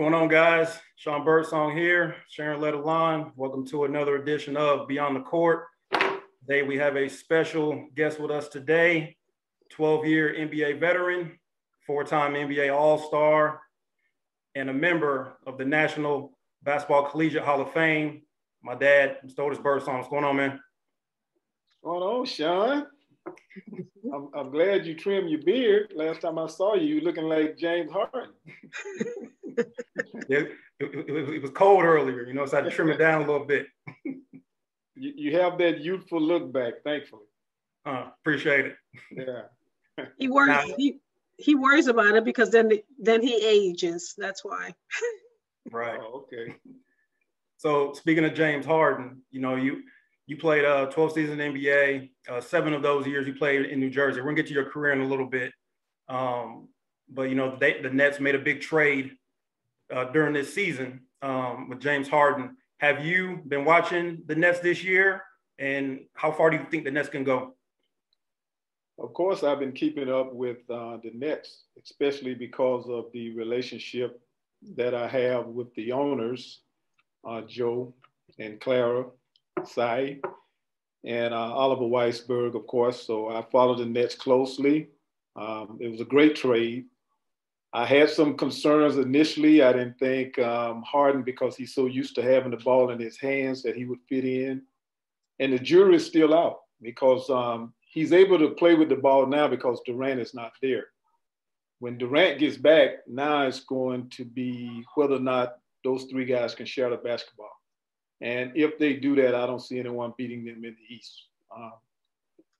going on, guys? Sean Birdsong here, Sharon Letterline. Welcome to another edition of Beyond the Court. Today we have a special guest with us today, 12-year NBA veteran, four-time NBA All-Star, and a member of the National Basketball Collegiate Hall of Fame. My dad, Mr. Otis Birdsong. What's going on, man? What's going on, Sean? I'm, I'm, glad you trimmed your beard. Last time I saw you, you looking like James Harden. it, it, it, it, was cold earlier, you know, so I had to trim it down a little bit. you, you have that youthful look back, thankfully. Uh, appreciate it. Yeah. he worries. Now, he, he worries about it because then then he ages. That's why. right. Oh, okay. So speaking of James Harden, you know you you played uh, 12 seasons in NBA. Uh, seven of those years you played in New Jersey. We're gonna get to your career in a little bit, um, but you know they, the Nets made a big trade uh, during this season um, with James Harden. Have you been watching the Nets this year, and how far do you think the Nets can go? Of course, I've been keeping up with uh, the Nets, especially because of the relationship that I have with the owners, uh, Joe and Clara Tsai, and uh, Oliver Weisberg, of course. So I followed the Nets closely. Um, it was a great trade. I had some concerns initially. I didn't think um, Harden, because he's so used to having the ball in his hands, that he would fit in. And the jury is still out because um, he's able to play with the ball now because Durant is not there. When Durant gets back, now it's going to be whether or not those three guys can share the basketball. And if they do that, I don't see anyone beating them in the East. Um,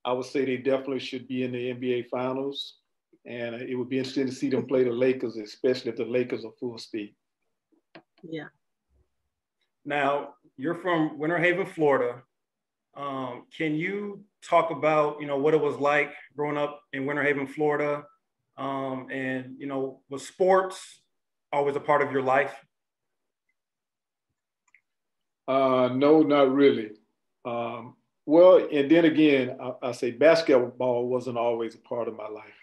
I would say they definitely should be in the NBA Finals. And it would be interesting to see them play the Lakers, especially if the Lakers are full speed. Yeah. Now, you're from Winter Haven, Florida. Um, can you talk about, you know, what it was like growing up in Winter Haven, Florida? Um, and, you know, was sports always a part of your life? Uh, no, not really. Um, well, and then again, I, I, say basketball wasn't always a part of my life.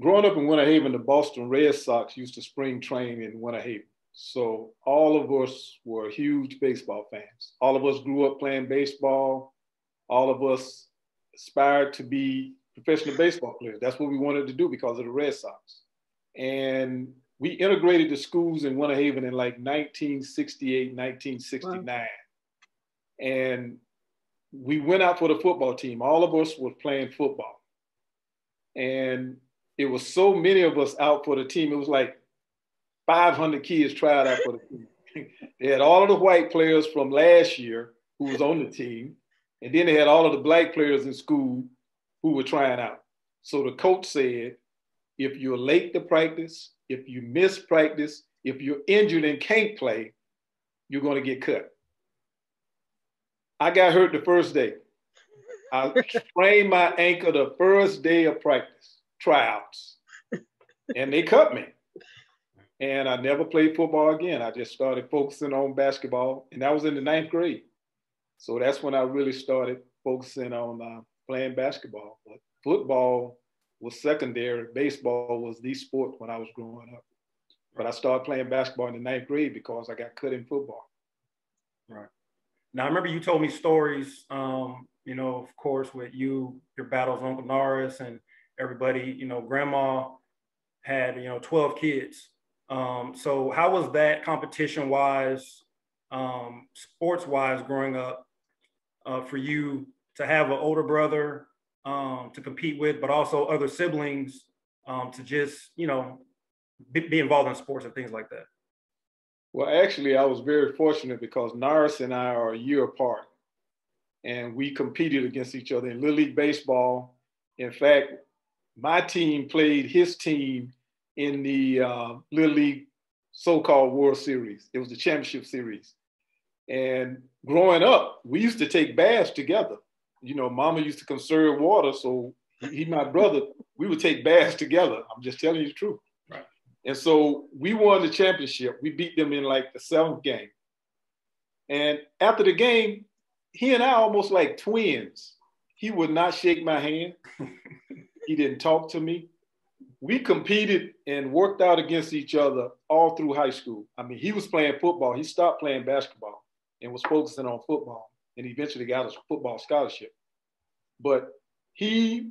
Growing up in Winter Haven, the Boston Red Sox used to spring train in Winter Haven. So all of us were huge baseball fans. All of us grew up playing baseball. All of us aspired to be professional baseball players. That's what we wanted to do because of the Red Sox. And we integrated the schools in Winter Haven in like 1968, 1969. Wow. And we went out for the football team. All of us were playing football. And it was so many of us out for the team. It was like 500 kids tried out for the team. they had all of the white players from last year who was on the team. And then they had all of the black players in school who were trying out. So the coach said, if you're late to practice, if you miss practice, if you're injured and can't play, you're going to get cut. I got hurt the first day. I sprained my ankle the first day of practice, tryouts, and they cut me. And I never played football again. I just started focusing on basketball, and that was in the ninth grade. So that's when I really started focusing on uh, playing basketball. But football was secondary. Baseball was the sport when I was growing up. But I started playing basketball in the ninth grade because I got cut in football. Right. Now I remember you told me stories, um, you know, of course, with you, your battles, Uncle Norris, and everybody. You know, Grandma had you know 12 kids. Um, so how was that competition wise, um, sports wise, growing up uh, for you to have an older brother um, to compete with, but also other siblings um, to just, you know, be, be, involved in sports and things like that? Well, actually, I was very fortunate because Norris and I are a year apart, and we competed against each other in Little League Baseball. In fact, my team played his team in the uh, Little League so-called World Series. It was the championship series. And growing up, we used to take baths together you know, mama used to conserve water. So he, my brother, we would take baths together. I'm just telling you the truth. Right. And so we won the championship. We beat them in like the seventh game. And after the game, he and I almost like twins. He would not shake my hand. he didn't talk to me. we competed and worked out against each other all through high school. I mean, he was playing football. He stopped playing basketball and was focusing on football and eventually got a football scholarship. But he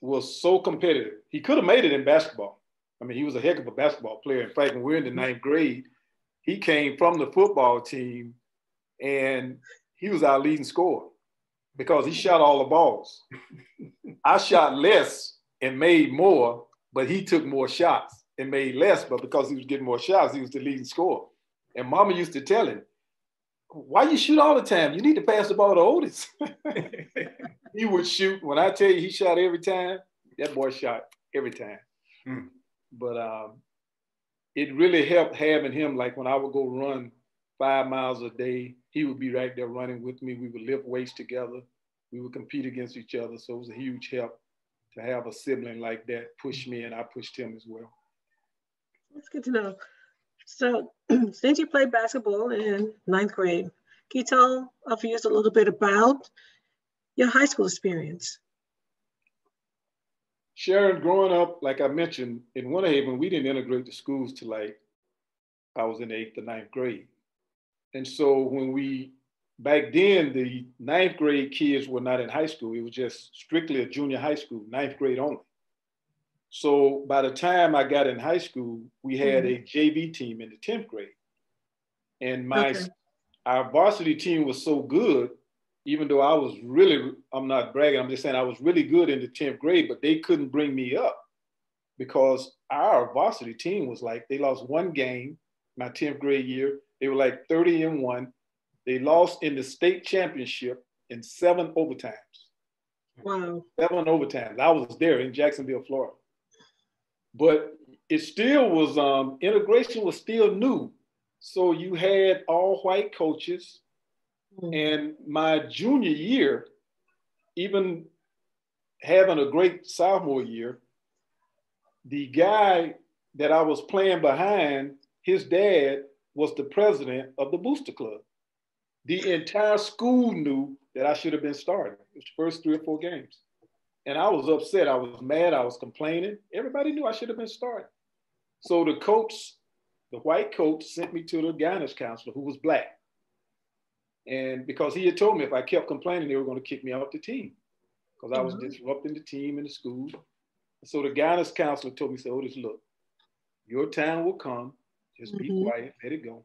was so competitive. He could have made it in basketball. I mean, he was a heck of a basketball player. In fact, when we we're in the ninth grade, he came from the football team and he was our leading scorer because he shot all the balls. I shot less and made more, but he took more shots and made less, but because he was getting more shots, he was the leading scorer. And mama used to tell him, why you shoot all the time? You need to pass the ball to Otis. he would shoot. When I tell you he shot every time, that boy shot every time. Mm. But um, it really helped having him. Like when I would go run five miles a day, he would be right there running with me. We would lift weights together. We would compete against each other. So it was a huge help to have a sibling like that push me, and I pushed him as well. That's good to know. So, since you played basketball in ninth grade, can you tell our viewers a little bit about your high school experience? Sharon, growing up, like I mentioned, in Winter Haven, we didn't integrate the schools till like I was in the eighth or ninth grade. And so when we, back then, the ninth grade kids were not in high school. It was just strictly a junior high school, ninth grade only. So by the time I got in high school, we had mm-hmm. a JV team in the 10th grade. And my okay. our varsity team was so good, even though I was really, I'm not bragging, I'm just saying I was really good in the 10th grade, but they couldn't bring me up because our varsity team was like, they lost one game my 10th grade year. They were like 30 and one. They lost in the state championship in seven overtimes. Wow. Seven overtimes. I was there in Jacksonville, Florida. But it still was, um, integration was still new. So you had all white coaches. Mm-hmm. And my junior year, even having a great sophomore year, the guy that I was playing behind, his dad was the president of the Booster Club. The entire school knew that I should have been starting. It was the first three or four games. And I was upset. I was mad. I was complaining. Everybody knew I should have been starting. So the coach, the white coach, sent me to the guidance counselor who was black. And because he had told me if I kept complaining, they were going to kick me off the team because I was mm-hmm. disrupting the team and the school. So the guidance counselor told me, "Say, Otis, look, your time will come. Just be mm-hmm. quiet, let it go.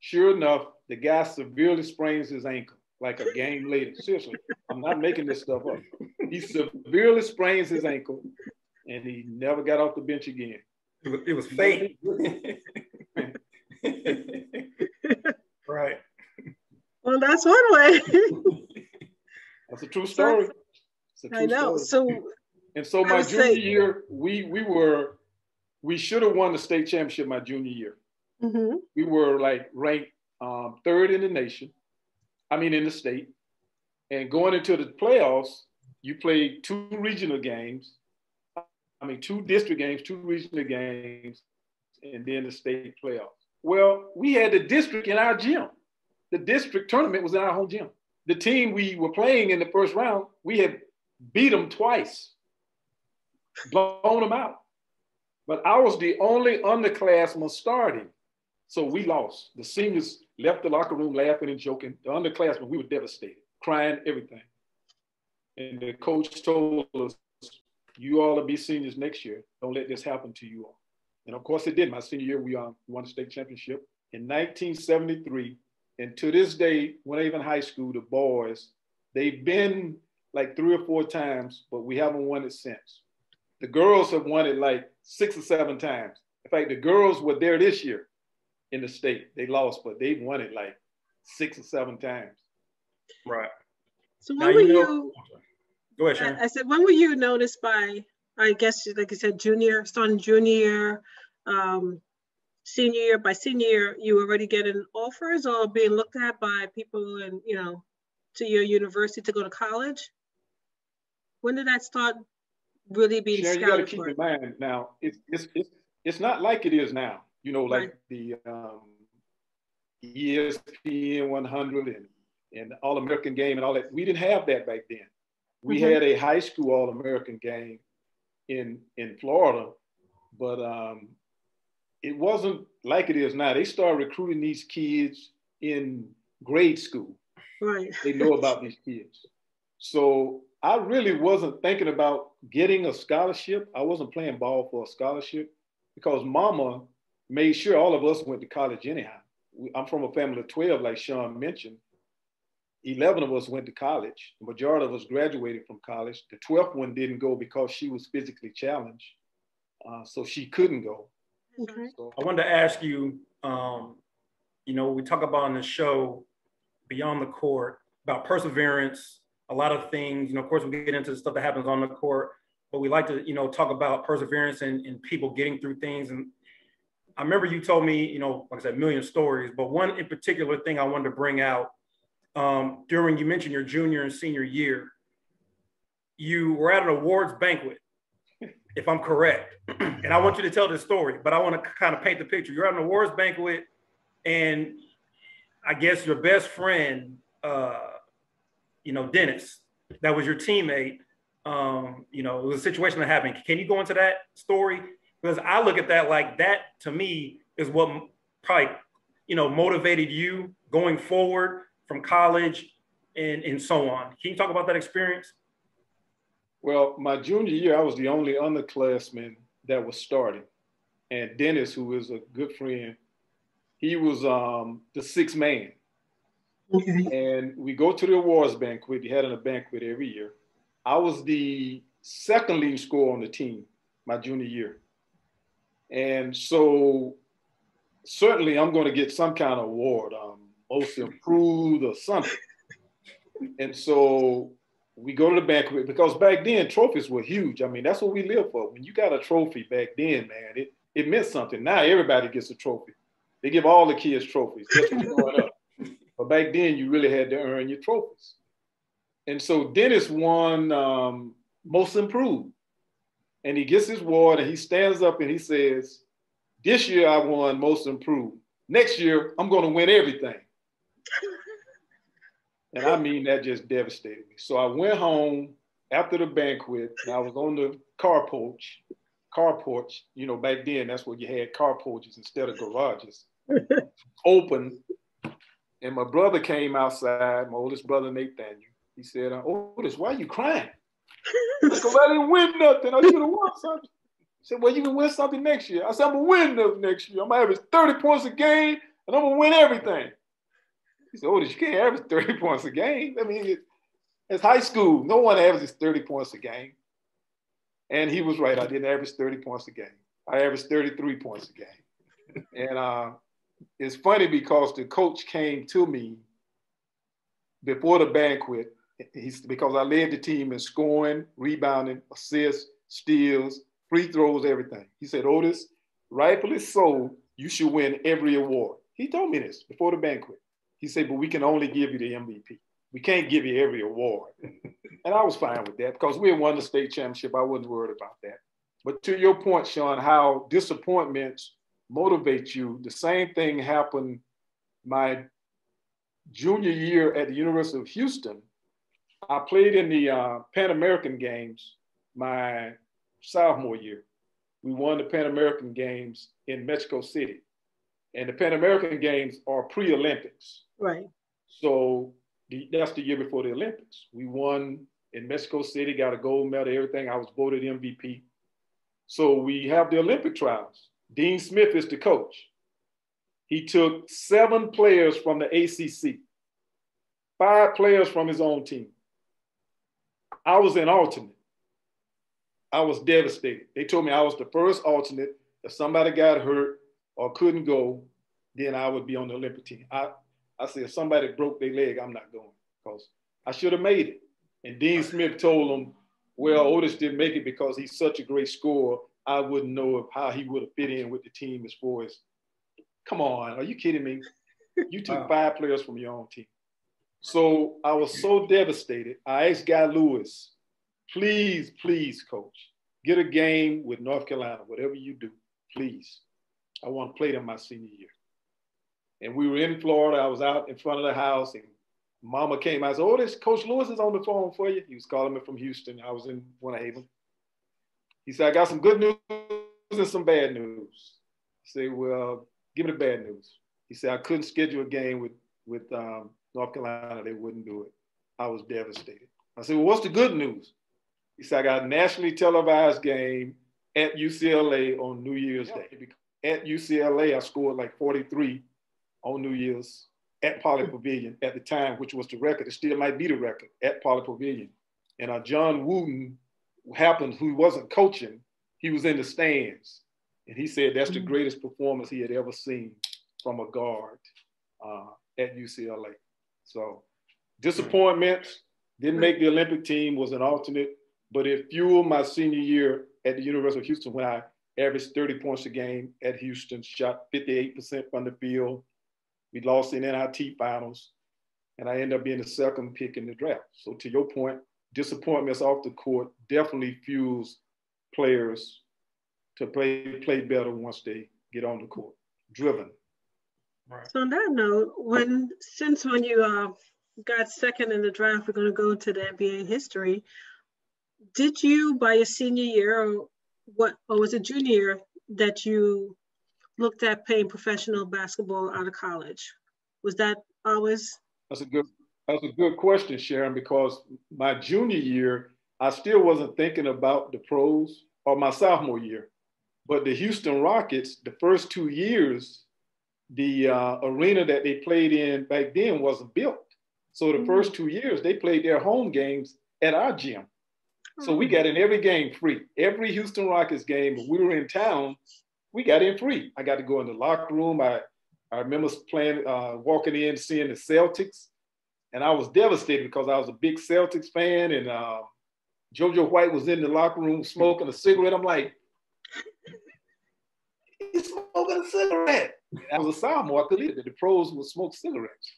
Sure enough, the guy severely sprains his ankle like a game later. Seriously, I'm not making this stuff up. He severely sprains his ankle and he never got off the bench again. It was, it was fate. right. Well, that's one way. that's a true story. A true I know. Story. So, and so my junior say, year, we we were we should have won the state championship my junior year. Mm-hmm. We were like ranked um, third in the nation. I mean, in the state. And going into the playoffs, you played two regional games. I mean, two district games, two regional games, and then the state playoffs. Well, we had the district in our gym. The district tournament was in our home gym. The team we were playing in the first round, we had beat them twice, blown them out. But I was the only underclassman starting. So we lost. The seniors left the locker room laughing and joking. The underclassmen, we were devastated, crying, everything. And the coach told us, you all will be seniors next year. Don't let this happen to you all. And of course it did. My senior year, we um, won the state championship. In 1973, and to this day, when I even high school, the boys, they've been like three or four times, but we haven't won it since. The girls have won it like six or seven times. In fact, the girls were there this year in the state. They lost, but they've won it like six or seven times. Right. So when now, were you, know, go ahead, Sharon. I, I said, when were you noticed by, I guess, like I said, junior, starting junior, um, senior year, by senior year, you already getting offers or being looked at by people and, you know, to your university to go to college? When did that start really being Sharon, you got to keep in mind now, it's, it's, it's, it's not like it is now you know, like right. the um, ESPN 100 and, and All American game and all that. We didn't have that back then. We mm-hmm. had a high school All American game in, in Florida, but um, it wasn't like it is now. They started recruiting these kids in grade school. Right. They know about these kids. So I really wasn't thinking about getting a scholarship. I wasn't playing ball for a scholarship because mama made sure all of us went to college anyhow. I'm from a family of 12, like Sean mentioned. 11 of us went to college. The majority of us graduated from college. The 12th one didn't go because she was physically challenged. Uh, so she couldn't go. Okay. So, I wanted to ask you, um, you know, we talk about on the show beyond the court about perseverance, a lot of things. You know, of course, we get into the stuff that happens on the court, but we like to, you know, talk about perseverance and, and people getting through things. And I remember you told me, you know, like I said, million stories, but one in particular thing I wanted to bring out um, during you mentioned your junior and senior year, you were at an awards banquet, if I'm correct. and I want you to tell this story, but I want to kind of paint the picture. You're at an awards banquet, and I guess your best friend, uh, you know, Dennis, that was your teammate. Um, you know, it was a situation that happened. Can you go into that story? Because I look at that like that to me is what probably, you know, motivated you going forward from college and, and so on. Can you talk about that experience? well, my junior year, I was the only underclassman that was starting. And Dennis, who is a good friend, he was um, the sixth man. Okay. and we go to the awards banquet. We had a banquet every year. I was the second leading scorer on the team my junior year. And so certainly I'm going to get some kind of award, um, most improved or something. And so we go to the banquet because back then trophies were huge. I mean, that's what we lived for. When you got a trophy back then, man, it, it meant something. Now everybody gets a trophy. They give all the kids trophies just for growing up. But back then, you really had to earn your trophies. And so Dennis won um, most improved. And he gets his award and he stands up and he says, This year I won most improved. Next year, I'm going to win everything. and I mean, that just devastated me. So I went home after the banquet and I was on the car porch. Car porch, you know, back then, that's what you had car porches instead of garages. Open and my brother came outside, my oldest brother Nathaniel. He said, Otis, why are you crying? I said, I didn't win nothing. I should have won something. He said, Well, you can win something next year. I said, I'm gonna win this next year. I'm gonna average 30 points a game and I'm gonna win everything. He said, Otis, you can't average 30 points a game. I mean, it, it's high school. No one averages 30 points a game. And he was right. I didn't average 30 points a game. I averaged 33 points a game. And uh, it's funny because the coach came to me before the banquet. He's because I led the team in scoring, rebounding, assists, steals, free throws, everything. He said, Otis, rightfully so, you should win every award. He told me this before the banquet. He said, but we can only give you the MVP. We can't give you every award. and I was fine with that because we had won the state championship. I wasn't worried about that. But to your point, Sean, how disappointments motivate you. The same thing happened my junior year at the University of Houston. I played in the uh, Pan American Games my sophomore year. We won the Pan American Games in Mexico City. And the Pan American Games are pre Olympics. Right. So the, that's the year before the Olympics. We won in Mexico City, got a gold medal, everything. I was voted MVP. So we have the Olympic trials. Dean Smith is the coach. He took seven players from the ACC, five players from his own team. I was an alternate. I was devastated. They told me I was the first alternate. If somebody got hurt or couldn't go, then I would be on the Olympic team. I, I said, if somebody broke their leg, I'm not going because I should have made it. And Dean Smith told them, well, Otis didn't make it because he's such a great scorer. I wouldn't know of how he would have fit in with the team as far as, come on, are you kidding me? You took Wow. five players from your own team. So I was so devastated. I asked Guy Lewis, please, please, coach, get a game with North Carolina, whatever you do, please. I want to play them my senior year. And we were in Florida. I was out in front of the house, and Mama came. I said, "Oh, this Coach Lewis is on the phone for you." He was calling me from Houston. I was in Winter Haven. He said, "I got some good news and some bad news. I say, well, give me the bad news. He said, I couldn't schedule a game with, with um, North Carolina. They wouldn't do it. I was devastated. I said, well, what's the good news? He said, I got a nationally televised game at UCLA on New Year's Day. At UCLA, I scored like 43 on New Year's at Pauley Pavilion at the time, which was the record. It still might be the record at Pauley Pavilion. And uh, John Wooden happened, who wasn't coaching, he was in the stands. And he said that's the mm-hmm. greatest performance he had ever seen from a guard uh, at UCLA. So disappointment, didn't make the Olympic team, was an alternate, but it fueled my senior year at the University of Houston when I averaged 30 points a game at Houston, shot 58% from the field. We lost in NIT finals, and I ended up being the second pick in the draft. So to your point, disappointments off the court definitely fuels players to play play better once they get on the court. Driven. Right. So on that note, when since when you uh, got second in the draft, we're going to go to the NBA history. Did you, by your senior year, or what, or was it junior year, that you looked at playing professional basketball out of college? Was that always? That's a good. That's a good question, Sharon. Because my junior year, I still wasn't thinking about the pros, or my sophomore year. But the Houston Rockets, the first two years, the uh, arena that they played in back then wasn't built. So the mm-hmm. first two years, they played their home games at our gym. So we got in every game free. Every Houston Rockets game, we were in town, we got in free. I got to go in the locker room. I, I remember playing, uh, walking in, seeing the Celtics, and I was devastated because I was a big Celtics fan, and uh, JoJo White was in the locker room smoking a cigarette. I'm like, he's smoking a cigarette. I was a sophomore. I could leave it. The pros would smoke cigarettes,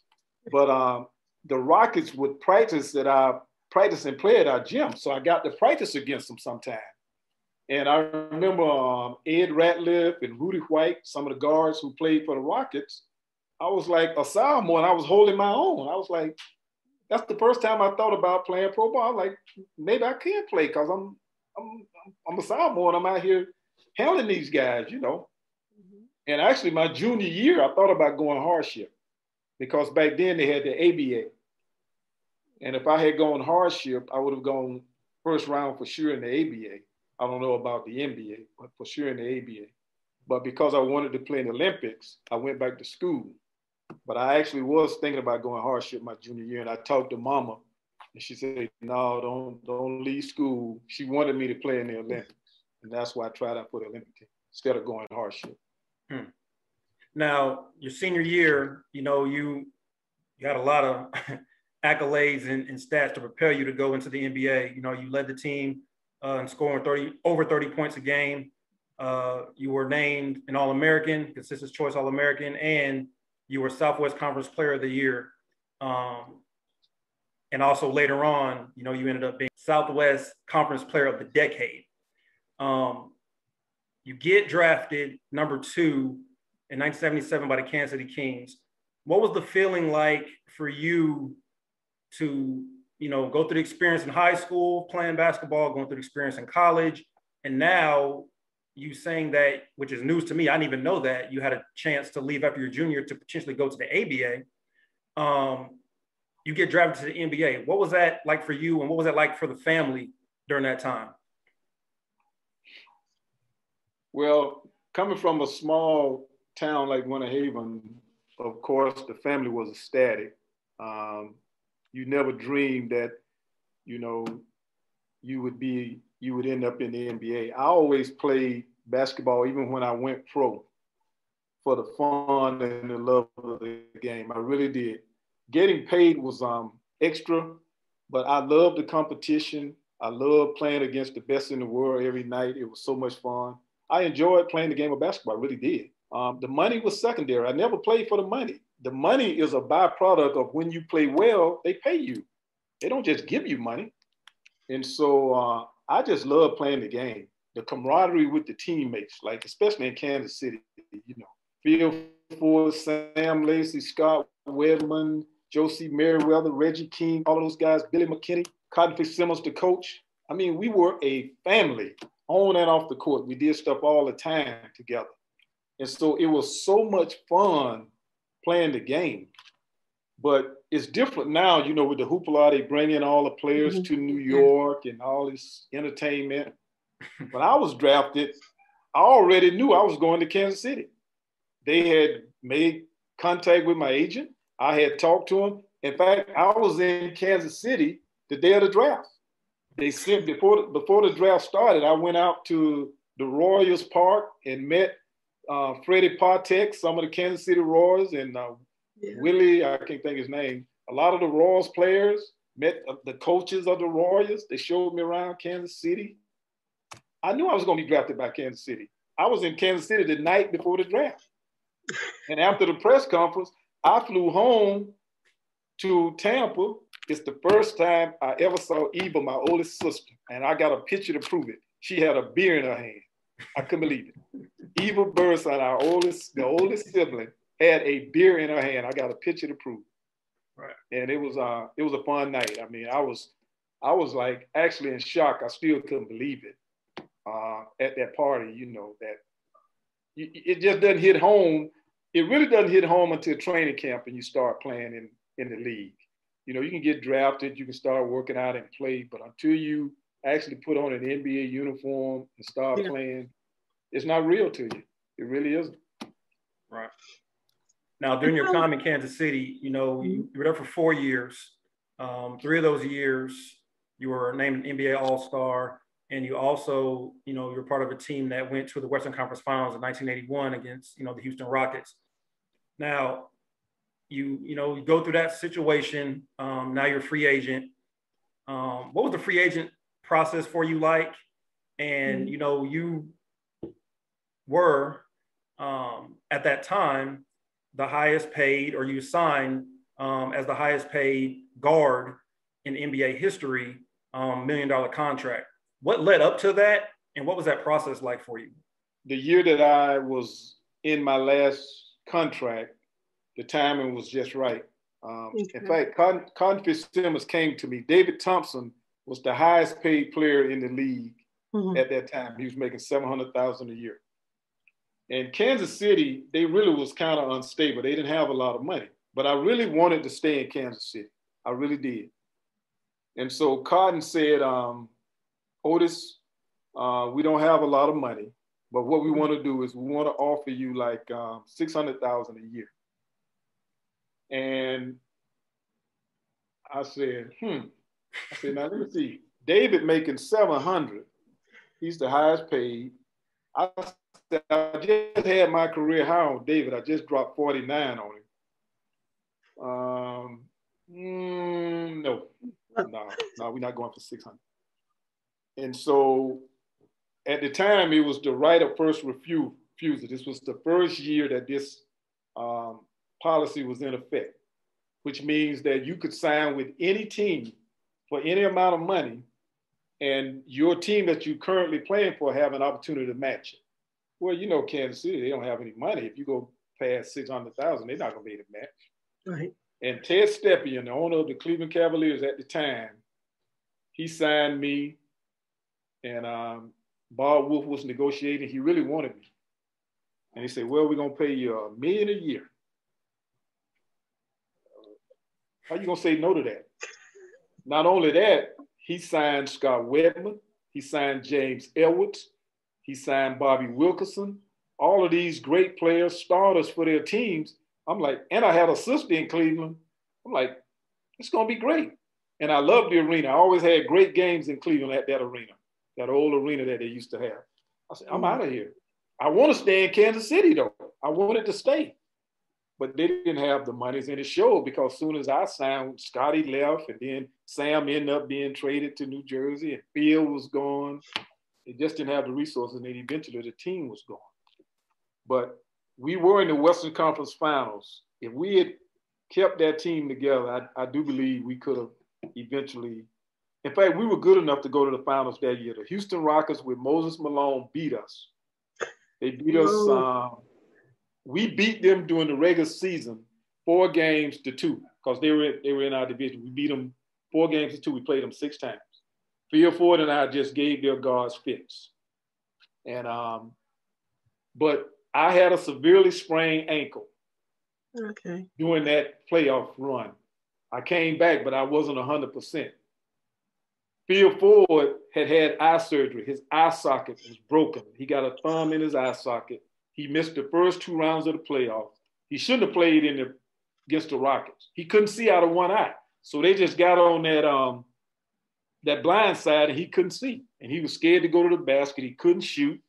but um, the Rockets would practice at our practice and play at our gym. So I got to practice against them sometime. And I remember um, Ed Ratleff and Rudy White, some of the guards who played for the Rockets. I was like a sophomore and I was holding my own. I was like, that's the first time I thought about playing pro ball. Like maybe I can play because I'm, I'm I'm a sophomore and I'm out here handling these guys, you know. Mm-hmm. And actually, my junior year, I thought about going hardship because back then they had the ABA. And if I had gone hardship, I would have gone first round for sure in the ABA. I don't know about the NBA, but for sure in the ABA. But because I wanted to play in the Olympics, I went back to school. But I actually was thinking about going hardship my junior year, and I talked to Mama, and she said, "No, don't don't leave school." She wanted me to play in the Olympics, and that's why I tried out for the Olympic team instead of going hardship. Hmm. Now, your senior year, you know, you you had a lot of accolades and, and, stats to prepare you to go into the NBA. You know, you led the team uh, in scoring 30 over 30 points a game. Uh, you were named an All-American, Consensus Choice All-American, and you were Southwest Conference Player of the Year. Um, and also later on, you know, you ended up being Southwest Conference Player of the Decade. Um, you get drafted number two in 1977 by the Kansas City Kings. What was the feeling like for you to, you know, go through the experience in high school playing basketball, going through the experience in college, and now you saying that, which is news to me, I didn't even know that you had a chance to leave after your junior to potentially go to the ABA. Um, you get drafted to the NBA. What was that like for you, and what was that like for the family during that time? Well, coming from a small town like Winter Haven, of course, the family was ecstatic. Um, you never dreamed that, you know, you would be, you would end up in the NBA. I always played basketball, even when I went pro, for the fun and the love of the game. I really did. Getting paid was um, extra, but I loved the competition. I loved playing against the best in the world every night. It was so much fun. I enjoyed playing the game of basketball. I really did. Um, the money was secondary. I never played for the money. The money is a byproduct of when you play well, they pay you. They don't just give you money. And so uh, I just love playing the game. The camaraderie with the teammates, like especially in Kansas City, you know, Phil Ford, Sam Lacey, Scott Wedman, Joe C. Meriweather, Reggie King, all those guys, Billy McKinney, Cotton Fitzsimmons, the coach. I mean, we were a family on and off the court. We did stuff all the time together. And so it was so much fun playing the game. But it's different now, you know, with the hoopla, they bring in all the players mm-hmm. to New York and all this entertainment. when I was drafted, I already knew I was going to Kansas City. They had made contact with my agent. I had talked to him. In fact, I was in Kansas City the day of the draft. They sent before before the draft started. I went out to the Royals Park and met uh, Freddie Patek, some of the Kansas City Royals, and uh, yeah. Willie. I can't think his name. A lot of the Royals players met uh, the coaches of the Royals. They showed me around Kansas City. I knew I was going to be drafted by Kansas City. I was in Kansas City the night before the draft. and after the press conference, I flew home to Tampa. It's the first time I ever saw Eva, my oldest sister, and I got a picture to prove it. She had a beer in her hand. I couldn't believe it. Eva Burson, our oldest, the oldest sibling, had a beer in her hand. I got a picture to prove. Right. And it was uh it was a fun night. I mean, I was I was like actually in shock. I still couldn't believe it uh, at that party. You know that it just doesn't hit home. It really doesn't hit home until training camp and you start playing in in the league. You know, you can get drafted, you can start working out and play, but until you actually put on an NBA uniform and start yeah. playing, it's not real to you. It really isn't. Right. Now, during your time in Kansas City, you know, you were there for four years. Um, three of those years, you were named an NBA All Star and you also, you know, you're part of a team that went to the Western Conference Finals in 1981 against, you know, the Houston Rockets. Now, you, you know, you go through that situation. Um, now you're a free agent. Um, what was the free agent process for you like? And you know, you were um, at that time the highest paid, or you signed um, as the highest paid guard in NBA history, um, million dollar contract. What led up to that and what was that process like for you? The year that i was in my last contract the timing was just right. Um, okay. in fact Con- Cotton Fitzsimmons came to me. David thompson was the highest paid player in the league mm-hmm. at that time. He was making 700000 a year and kansas city they really was kind of unstable they didn't have a lot of money but i really wanted to stay in kansas city i really did and so cotton said um, Otis, uh, we don't have a lot of money, but what we mm-hmm. want to do is we want to offer you like um, 600,000 a year. And I said, hmm. I said, now let me see. David making 700. He's the highest paid. I I just had my career high on David. I just dropped 49 on him. Um, mm, no, no, no, we're not going for 600. And so at the time, it was the right of first refusal. This was the first year that this um, policy was in effect, which means that you could sign with any team for any amount of money, and your team that you're currently playing for have an opportunity to match it. Well, you know, Kansas City, they don't have any money. If you go past 600,000, they're not going to be able to match. Right. And Ted Stepien, the owner of the Cleveland Cavaliers at the time, he signed me and um, Bob Woolf was negotiating. He really wanted me. And he said, well, we're going to pay you a million a year. How are you going to say no to that? Not only that, he signed Scott Wedman. He signed James Edwards. He signed Bobby Wilkerson. All of these great players, starters for their teams. I'm like, and I had a sister in Cleveland. I'm like, it's going to be great. And I love the arena. I always had great games in Cleveland at that arena that old arena that they used to have. I said, I'm out of here. I want to stay in Kansas City though. I wanted to stay. But they didn't have the monies in the show because soon as I signed, Scotty left and then Sam ended up being traded to New Jersey and Phil was gone. They just didn't have the resources and eventually the team was gone. But we were in the Western Conference Finals. If we had kept that team together, I, I do believe we could have eventually in fact, we were good enough to go to the finals that year. The Houston Rockets with Moses Malone beat us. They beat us. Um, we beat them during the regular season, four games to two, because they were they were in our division. We beat them four games to two. We played them six times. Phil Ford and I just gave their guards fits. And um, but I had a severely sprained ankle. Okay. During that playoff run, I came back, but I wasn't hundred percent. Phil Ford had had eye surgery. His eye socket was broken. He got a thumb in his eye socket. He missed the first two rounds of the playoffs. He shouldn't have played in the against the Rockets. He couldn't see out of one eye. So they just got on that um that blind side and he couldn't see. And he was scared to go to the basket. He couldn't shoot.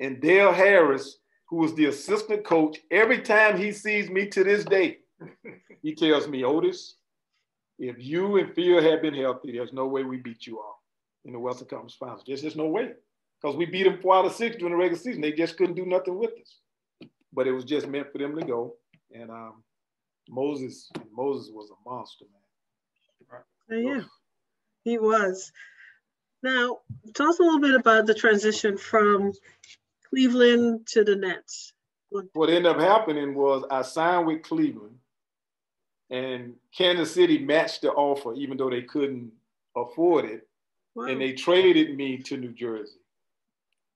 And Del Harris, who was the assistant coach, every time he sees me to this day, he tells me, Otis, if you and Phil had been healthy, there's no way we beat you all in the Western Conference Finals. There's just no way. Because we beat them four out of six during the regular season. They just couldn't do nothing with us. But it was just meant for them to go. And um, Moses, Moses was a monster, man. Right. Yeah, he was. Now, tell us a little bit about the transition from Cleveland to the Nets. What ended up happening was I signed with Cleveland, and Kansas City matched the offer, even though they couldn't afford it, wow. and they traded me to New Jersey.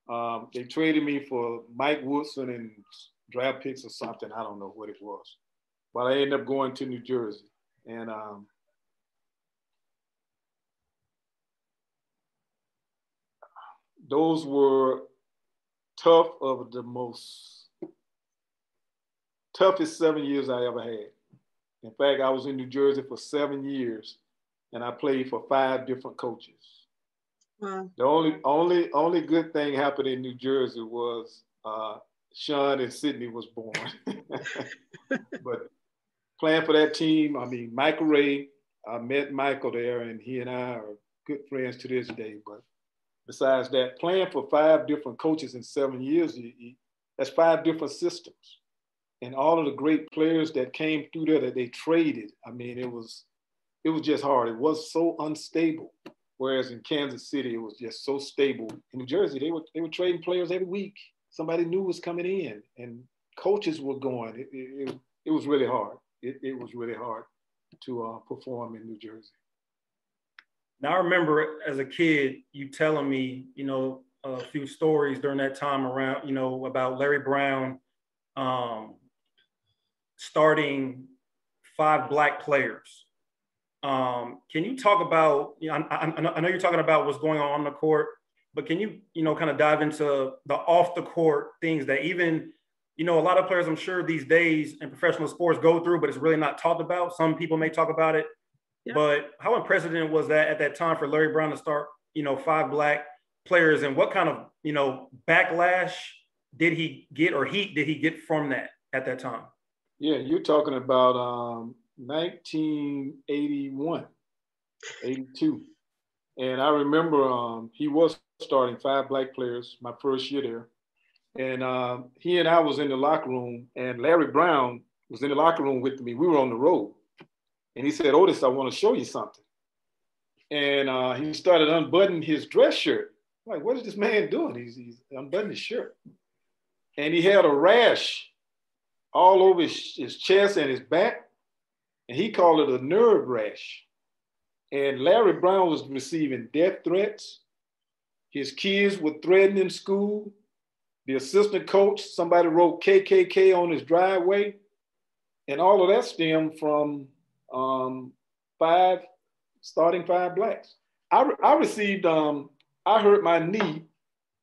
Um, they traded me for Mike Woodson and draft picks or something. I don't know what it was, but I ended up going to New Jersey, and um, those were tough of the most toughest seven years I ever had. In fact, I was in New Jersey for seven years and I played for five different coaches. Wow. The only only only good thing happened in New Jersey was uh, Sean and Sydney was born. but playing for that team, I mean, Michael Ray, I met Michael there, and he and I are good friends to this day. But besides that, playing for five different coaches in seven years, that's five different systems. And all of the great players that came through there that they traded, I mean, it was it was just hard. It was so unstable. Whereas in Kansas City, it was just so stable. In New Jersey, they were they were trading players every week. Somebody new was coming in, and coaches were going. It, it, it was really hard. It, it was really hard to uh, perform in New Jersey. Now I remember as a kid, you telling me, you know, a few stories during that time around, you know, about Larry Brown um, starting five black players. Um, can you talk about? You know, I, I, I know you're talking about what's going on on the court, but can you, you know, kind of dive into the off the court things that even, you know, a lot of players, I'm sure these days in professional sports go through, but it's really not talked about. Some people may talk about it, but how unprecedented was that at that time for Larry Brown to start, you know, five black players and what kind of, you know, backlash did he get or heat did he get from that at that time? Yeah, you're talking about um, 1981, 82. And I remember um, he was starting five black players my first year there. And um, he and I was in the locker room, and Larry Brown was in the locker room with me. We were on the road. And he said, Otis, I want to show you something. And uh, he started unbuttoning his dress shirt. I'm like, what is this man doing? He's, he's unbuttoning his shirt. And he had a rash all over his, his chest and his back. And he called it a nerve rash. And Larry Brown was receiving death threats. His kids were threatened in school. The assistant coach, somebody wrote KKK on his driveway. And all of that stemmed from um, five, starting five blacks. I, I received, um, I hurt my knee,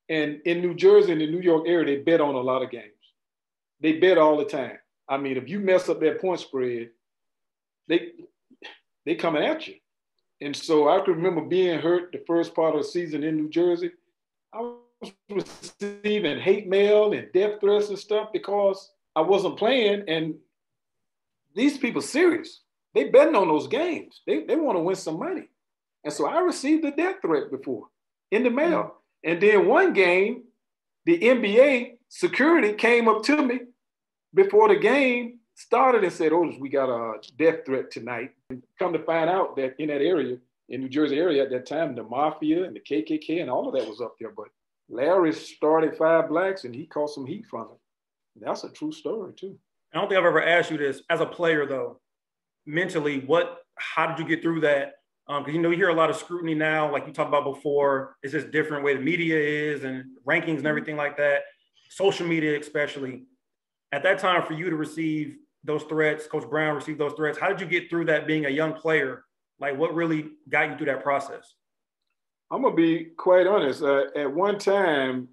and in New Jersey and the New York area, they bet on a lot of games. They bet all the time. I mean, if you mess up that point spread, they they coming at you. And so I can remember being hurt the first part of the season in New Jersey. I was receiving hate mail and death threats and stuff because I wasn't playing. And these people serious. They betting on those games. They, they want to win some money. And so I received a death threat before in the mail. Mm-hmm. And then one game, the NBA security came up to me before the game started and said, Otis, we got a death threat tonight. And come to find out that in that area, in New Jersey area at that time, the mafia and the KKK and all of that was up there. But Larry started five blacks and he caught some heat from it. That's a true story too. I don't think I've ever asked you this as a player though mentally, what, how did you get through that? because um, you know you hear a lot of scrutiny now, like you talked about before. It's just different way the media is and rankings and everything like that. Social media, especially. At that time, for you to receive those threats, Coach Brown received those threats. How did you get through that being a young player? Like, what really got you through that process? I'm gonna be quite honest. Uh, at one time,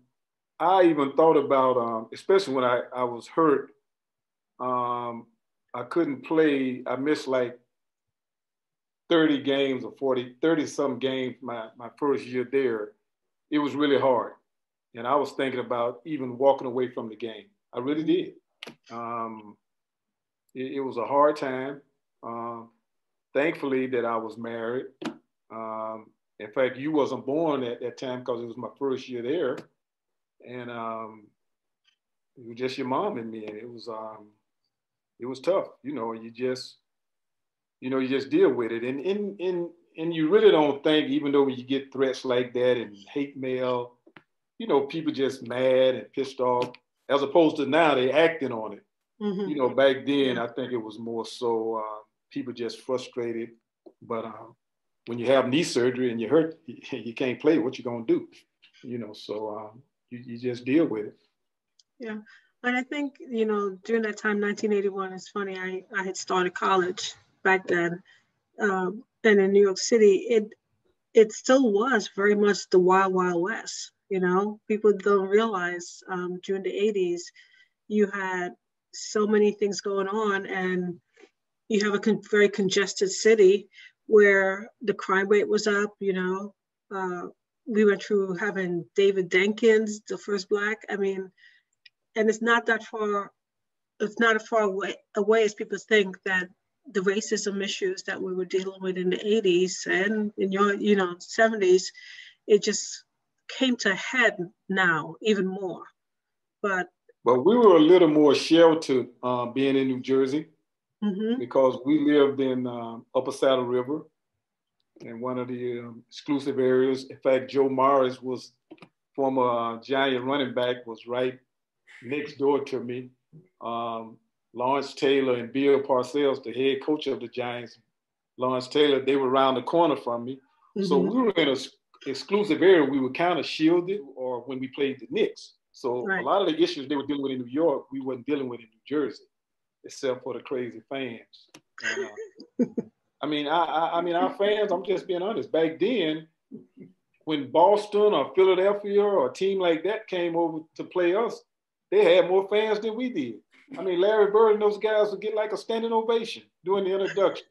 I even thought about, um, especially when I, I was hurt. Um, I couldn't play. I missed like 30 games or 40, 30 some games my, my first year there. It was really hard. And I was thinking about even walking away from the game. I really did. Um, it, it, was a hard time. Um, thankfully that I was married. Um, in fact, you wasn't born at that time because it was my first year there. And um, it was just your mom and me. And it was, um, it was tough. You know, you just, you know, you just deal with it. And and and and you really don't think, even though you get threats like that and hate mail, you know, people just mad and pissed off, as opposed to now they acting on it. Mm-hmm. You know, back then I think it was more so uh, people just frustrated. But um, when you have knee surgery and you hurt, you can't play. What you gonna do? You know, so um, you, you just deal with it. Yeah. And I think, you know, during that time, 1981, it's funny, I, I had started college back then. Um, and in New York City, it it still was very much the wild, wild west. You know, people don't realize um, during the 80s, you had so many things going on, and you have a con- very congested city where the crime rate was up. You know, uh, we went through having David Dinkins, the first black. I mean, and it's not that far it's not as far away, away as people think that the racism issues that we were dealing with in the 80s and in your you know 70s it just came to head now even more but but we were a little more sheltered uh, being in new jersey mm-hmm. because we lived in um, upper saddle river in one of the um, exclusive areas in fact joe morris was former uh, giant running back was right next door to me. Um, Lawrence Taylor and Bill Parcells, the head coach of the Giants, Lawrence Taylor, they were around the corner from me. Mm-hmm. So we were in an exclusive area. We were kind of shielded, or when we played the Knicks. So right. a lot of the issues they were dealing with in New York, we weren't dealing with in New Jersey, except for the crazy fans. And, uh, I mean, I, I, I mean, our fans. I'm just being honest. Back then, when Boston or Philadelphia or a team like that came over to play us, they had more fans than we did. I mean, Larry Bird and those guys would get like a standing ovation during the introduction.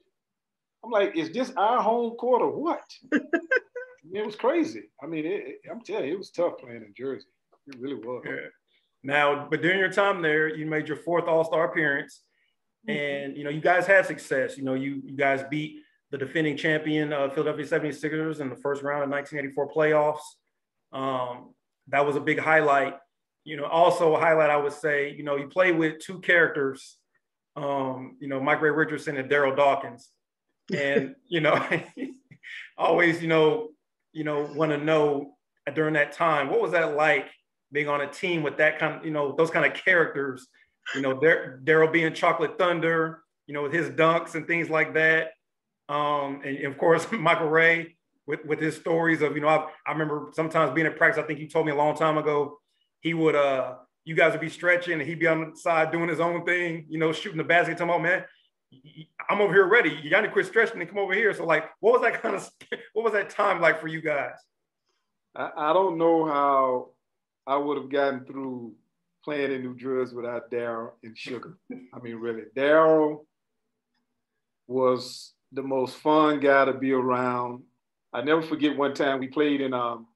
I'm like, is this our home court or what? it was crazy. I mean, it, it, I'm telling you, it was tough playing in Jersey. It really was. Yeah. Now, but during your time there, you made your fourth All Star appearance, mm-hmm. and you know you guys had success. You know, you you guys beat the defending champion uh, Philadelphia 76ers in the first round of 1984 playoffs. Um, that was a big highlight you know, also a highlight, I would say, you know, you play with two characters, um, you know, Mike Ray Richardson and Darryl Dawkins. And, you know, always, you know, you know, want to know during that time, what was that like being on a team with that kind of, you know, those kind of characters, you know, Darryl being Chocolate Thunder, you know, with his dunks and things like that. Um, and, and of course, Michael Ray with, with his stories of, you know, I, I remember sometimes being in practice, I think you told me a long time ago, he would uh you guys would be stretching and he'd be on the side doing his own thing, you know, shooting the basket, talking about, man, I'm over here ready. You got to quit stretching and come over here. So like, what was that kind of, what was that time like for you guys? I, I don't know how I would have gotten through playing in New Jersey without Darryl and Sugar. I mean, really, Daryl was the most fun guy to be around. I never forget one time we played in um,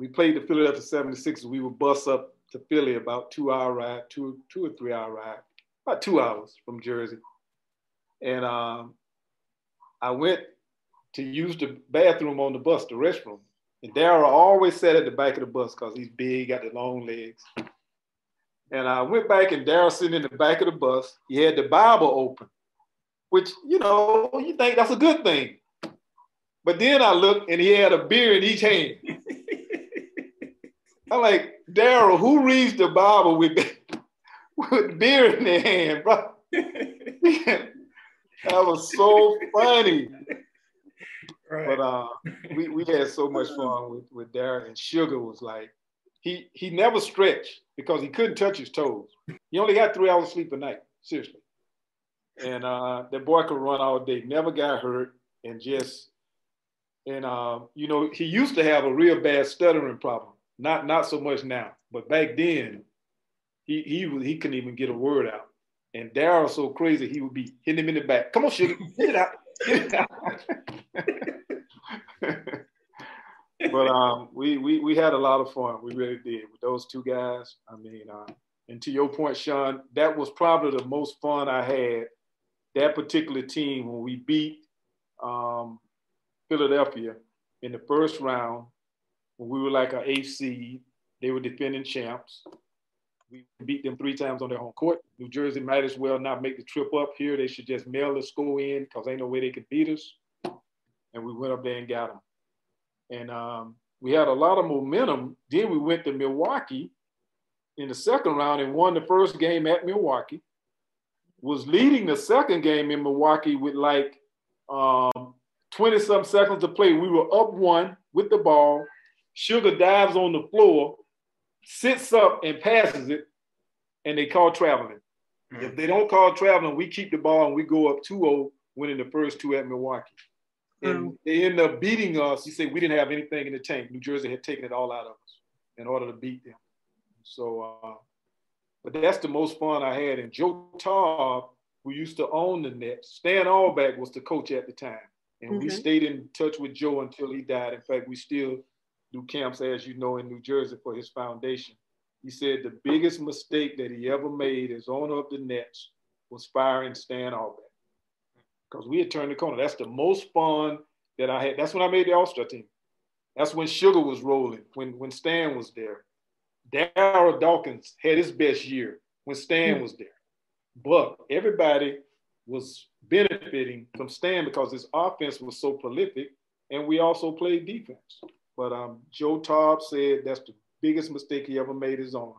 we played the Philadelphia 76ers. We would bus up to Philly about two hour ride, two, two or three hour ride, about two hours from Jersey. And um, I went to use the bathroom on the bus, the restroom. And Darryl always sat at the back of the bus because he's big, got the long legs. And I went back and Darryl sitting in the back of the bus. He had the Bible open, which, you know, you think that's a good thing. But then I looked and he had a beer in each hand. I'm like, Darryl, who reads the Bible with, with beer in their hand, bro? that was so funny. Right. But uh, we, we had so much fun with, with Darren and Sugar was like, he he never stretched because he couldn't touch his toes. He only got three hours sleep a night, seriously. And uh, that boy could run all day, never got hurt, and just and uh, you know he used to have a real bad stuttering problem. Not not so much now, but back then he he he couldn't even get a word out. And Darryl's so crazy he would be hitting him in the back. Come on, sugar, get it out, get it out. but um, we, we we had a lot of fun. We really did with those two guys. I mean, uh, and to your point, Sean, that was probably the most fun I had. That particular team when we beat um, Philadelphia in the first round, when we were like an eighth seed, they were defending champs. We beat them three times on their home court. New Jersey might as well not make the trip up here. They should just mail the score in because ain't no way they could beat us. And we went up there and got them. And um, we had a lot of momentum. Then we went to Milwaukee in the second round and won the first game at Milwaukee. Was leading the second game in Milwaukee with like um, 20 some seconds to play. We were up one with the ball. Sugar dives on the floor, sits up and passes it, and they call traveling. Mm-hmm. If they don't call traveling, we keep the ball and we go up 2 0, winning the first two at Milwaukee. And mm-hmm. they end up beating us. You say we didn't have anything in the tank. New Jersey had taken it all out of us in order to beat them. So, uh, but that's the most fun I had. And Joe Taub, who used to own the Nets, Stan Albeck was the coach at the time. And we stayed in touch with Joe until he died. In fact, we still do camps, as you know, in New Jersey for his foundation. He said the biggest mistake that he ever made as owner of the Nets was firing Stan Albeck. Because we had turned the corner. That's the most fun that I had. That's when I made the All-Star team. That's when Sugar was rolling, when, when Stan was there. Darryl Dawkins had his best year when Stan was there. But everybody was benefiting from Stan because his offense was so prolific, and we also played defense. But um, Joe Taub said that's the biggest mistake he ever made his own,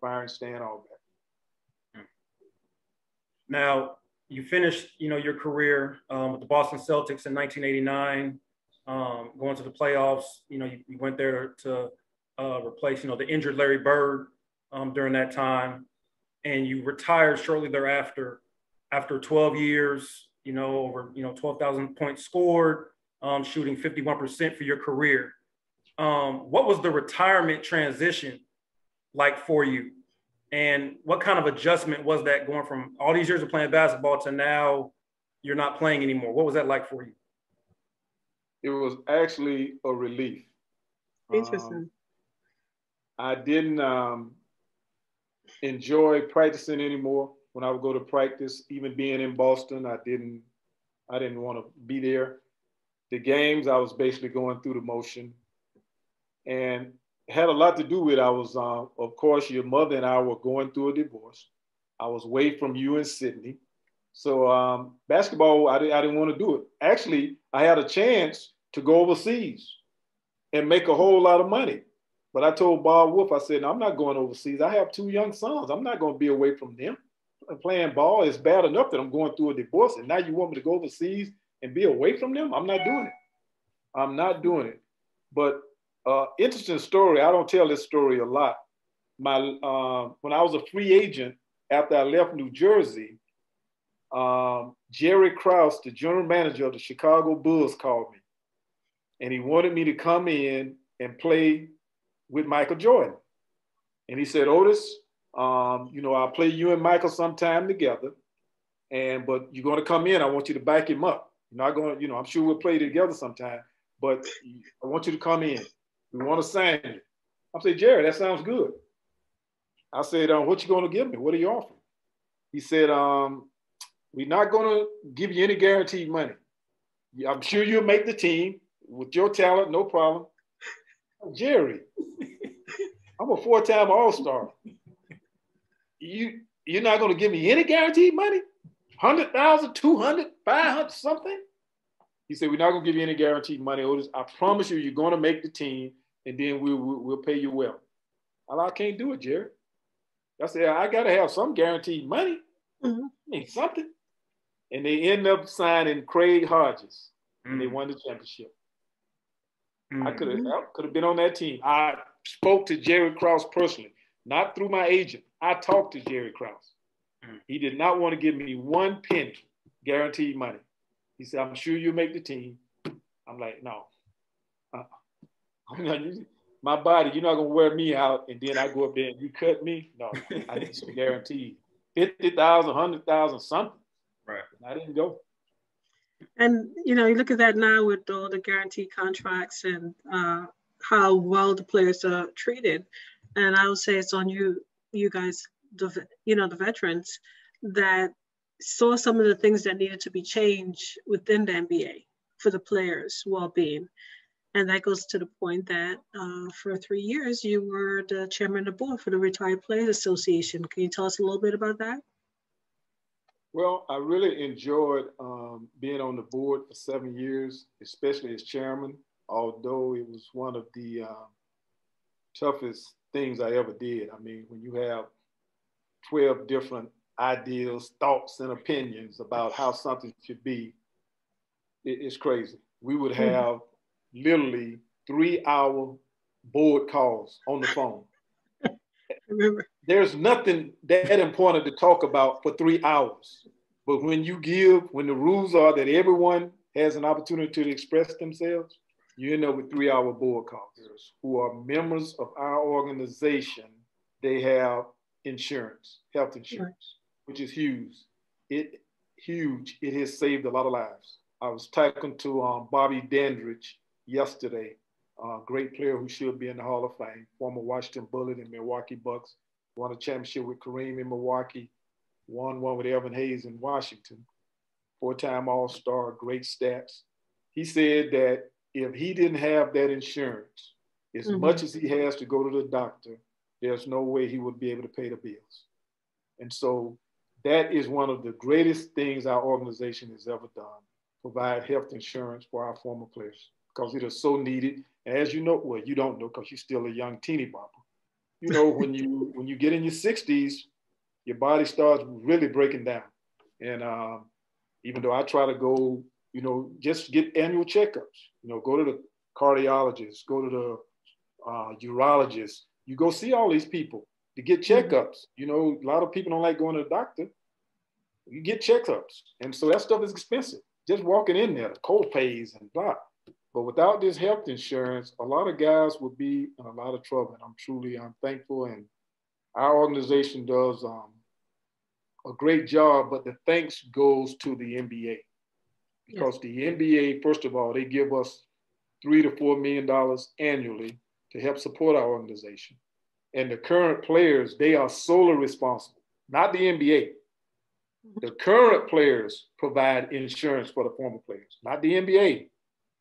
firing Stan Albeck. Now you finished, you know, your career um, with the Boston Celtics in 1989, um, going to the playoffs. You know, you, you went there to uh, replace, you know, the injured Larry Bird um, during that time, and you retired shortly thereafter after 12 years, you know, over, you know, 12,000 points scored, um, shooting 51% for your career. Um, what was the retirement transition like for you? And what kind of adjustment was that going from all these years of playing basketball to now you're not playing anymore? What was that like for you? It was actually a relief. Interesting. Um, I didn't um, enjoy practicing anymore when I would go to practice, even being in Boston, I didn't I didn't want to be there. The games, I was basically going through the motion, and had a lot to do with I was, uh, of course, your mother and I were going through a divorce. I was away from you in Sydney, so um, basketball I, I didn't want to do it. Actually, I had a chance to go overseas and make a whole lot of money. But I told Bob Woolf, I said, no, I'm not going overseas. I have two young sons. I'm not going to be away from them playing ball is bad enough that I'm going through a divorce, and now you want me to go overseas and be away from them? I'm not doing it. I'm not doing it. But uh, interesting story. I don't tell this story a lot. My uh, when I was a free agent after I left New Jersey, um, Jerry Krause, the general manager of the Chicago Bulls, called me, and he wanted me to come in and play with Michael Jordan. And he said, Otis, um, you know, I'll play you and Michael sometime together. And but you're going to come in. I want you to back him up. You're not going you know, I'm sure we'll play together sometime, but I want you to come in. We want to sign you. I said, Jerry, that sounds good. I said, um, what you going to give me? What are you offering? He said, um, we're not going to give you any guaranteed money. I'm sure you'll make the team with your talent, no problem. Jerry, I'm a four-time All-Star you you're not going to give me any guaranteed money 100000 200 500 something he said we're not going to give you any guaranteed money otis i promise you you're going to make the team and then we'll, we'll, we'll pay you well I, I can't do it jerry i said i got to have some guaranteed money mm-hmm. I mean, something and they end up signing craig hodges and they mm. won the championship. Mm-hmm. I could have could have been on that team. I spoke to Jerry Krause personally, not through my agent. I talked to Jerry Krause. Mm. He did not want to give me one penny guaranteed money. He said, "I'm sure you'll make the team." I'm like, "No, uh-uh. I'm not using my body. You're not gonna wear me out, and then I go up there and you cut me. No, I need some guaranteed fifty thousand, hundred thousand, something. Right. And I didn't go. And you know, you look at that now with all the guaranteed contracts and uh, how well the players are treated. And I would say it's on you, you guys, the you know, the veterans that saw some of the things that needed to be changed within the NBA for the players' well-being. And that goes to the point that uh, for three years you were the chairman of the board for the Retired Players Association. Can you tell us a little bit about that? Well, I really enjoyed um, being on the board for seven years, especially as chairman, although it was one of the uh, toughest things I ever did. I mean, when you have 12 different ideas, thoughts, and opinions about how something should be, it, it's crazy. We would hmm. have. Literally three hour board calls on the phone. There's nothing that important to talk about for three hours. But when you give, when the rules are that everyone has an opportunity to express themselves, you end up with three hour board calls who are members of our organization. They have insurance, health insurance, which is huge. It huge. It has saved a lot of lives. I was talking to um, Bobby Dandridge yesterday, a great player who should be in the Hall of Fame, former Washington Bullet and Milwaukee Bucks, won a championship with Kareem in Milwaukee, won one with Elvin Hayes in Washington, four-time All-Star, great stats. He said that if he didn't have that insurance, as mm-hmm. much as he has to go to the doctor, there's no way he would be able to pay the bills. And so that is one of the greatest things our organization has ever done, provide health insurance for our former players because it is so needed. And as you know, well, you don't know because you're still a young teeny bopper. You know, when you when you get in your 60s, your body starts really breaking down. And um, even though I try to go, you know, just get annual checkups, you know, go to the cardiologist, go to the uh, urologist, you go see all these people to get mm-hmm. checkups. You know, a lot of people don't like going to the doctor. You get checkups. And so that stuff is expensive. Just walking in there, the co-pays and blah. But without this health insurance, a lot of guys would be in a lot of trouble. And I'm truly I'm thankful. And our organization does um, a great job, but the thanks goes to the NBA. Because yes. the NBA, first of all, they give us three to four million dollars annually to help support our organization. And the current players, they are solely responsible, not the NBA. The current players provide insurance for the former players, not the NBA.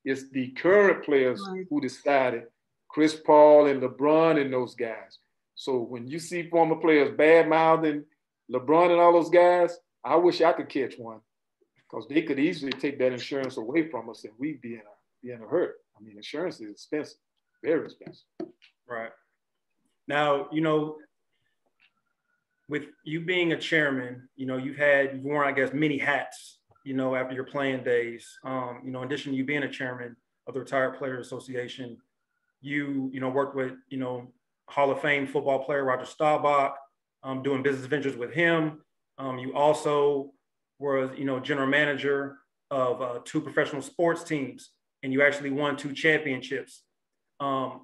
It's the current players right. who decided Chris Paul and LeBron and those guys. So when you see former players bad mouthing LeBron and all those guys, I wish I could catch one because they could easily take that insurance away from us and we'd be in a, be in a hurt. I mean, insurance is expensive, very expensive. Right. Now, you know, with you being a chairman, you know, you've had, you've worn, I guess, many hats you know, after your playing days. Um, you know, in addition to you being a chairman of the Retired Players Association, you, you know, worked with, you know, Hall of Fame football player Roger Staubach, um, doing business ventures with him. Um, you also were, you know, general manager of uh, two professional sports teams, and you actually won two championships. Um,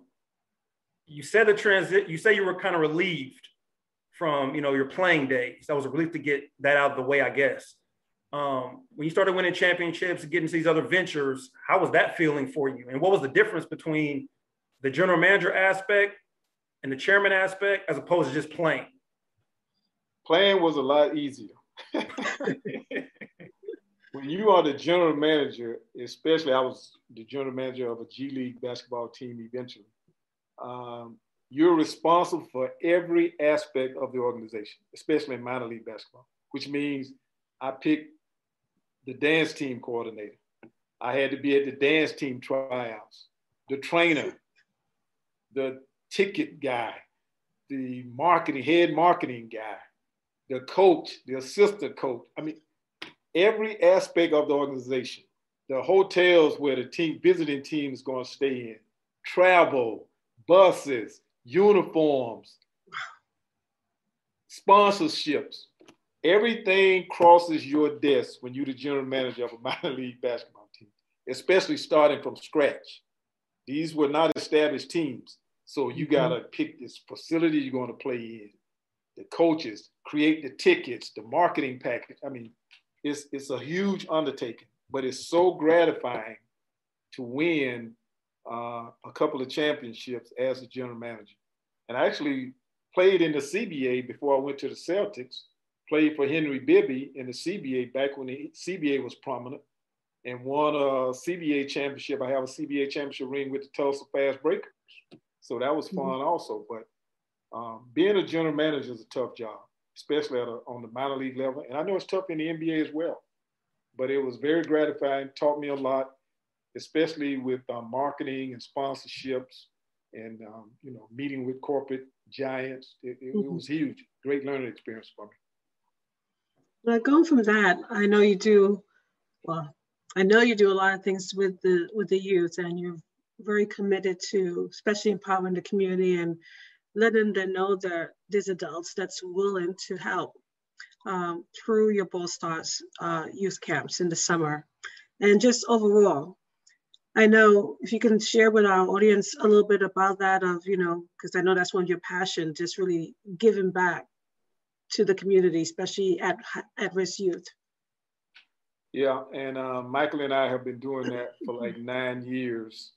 you said the transit. You say you were kind of relieved from, you know, your playing days. That was a relief to get that out of the way, I guess um, when you started winning championships and getting to these other ventures, how was that feeling for you? And what was the difference between the general manager aspect and the chairman aspect as opposed to just playing? Playing was a lot easier. when you are the general manager, especially I was the general manager of a G League basketball team eventually, um, you're responsible for every aspect of the organization, especially in minor league basketball, which means I pick the dance team coordinator. I had to be at the dance team tryouts, the trainer, the ticket guy, the marketing, head marketing guy, the coach, the assistant coach. I mean, every aspect of the organization the hotels where the team visiting team is going to stay in, travel, buses, uniforms, sponsorships. Everything crosses your desk when you're the general manager of a minor league basketball team, especially starting from scratch. These were not established teams. So you mm-hmm. got to pick this facility you're going to play in, the coaches, create the tickets, the marketing package. I mean, it's, it's a huge undertaking, but it's so gratifying to win uh, a couple of championships as a general manager. And I actually played in the CBA before I went to the Celtics, played for Henry Bibby in the CBA back when the CBA was prominent, and won a CBA championship. I have a CBA championship ring with the Tulsa Fast Breakers. So that was fun mm-hmm. also. But um, being a general manager is a tough job, especially a, on the minor league level. And I know it's tough in the NBA as well. But it was very gratifying, taught me a lot, especially with um, marketing and sponsorships and, um, you know, meeting with corporate giants. It, it, mm-hmm. it, was huge, great learning experience for me. Going from that, I know you do, well, I know you do a lot of things with the with the youth, and you're very committed to, especially empowering the community and letting them know that there's adults that's willing to help um, through your Ball Stars uh, youth camps in the summer. And just overall, I know if you can share with our audience a little bit about that of, you know, because I know that's one of your passion, just really giving back to the community, especially at at-risk youth. Yeah, and uh, Michael and I have been doing that for like nine years.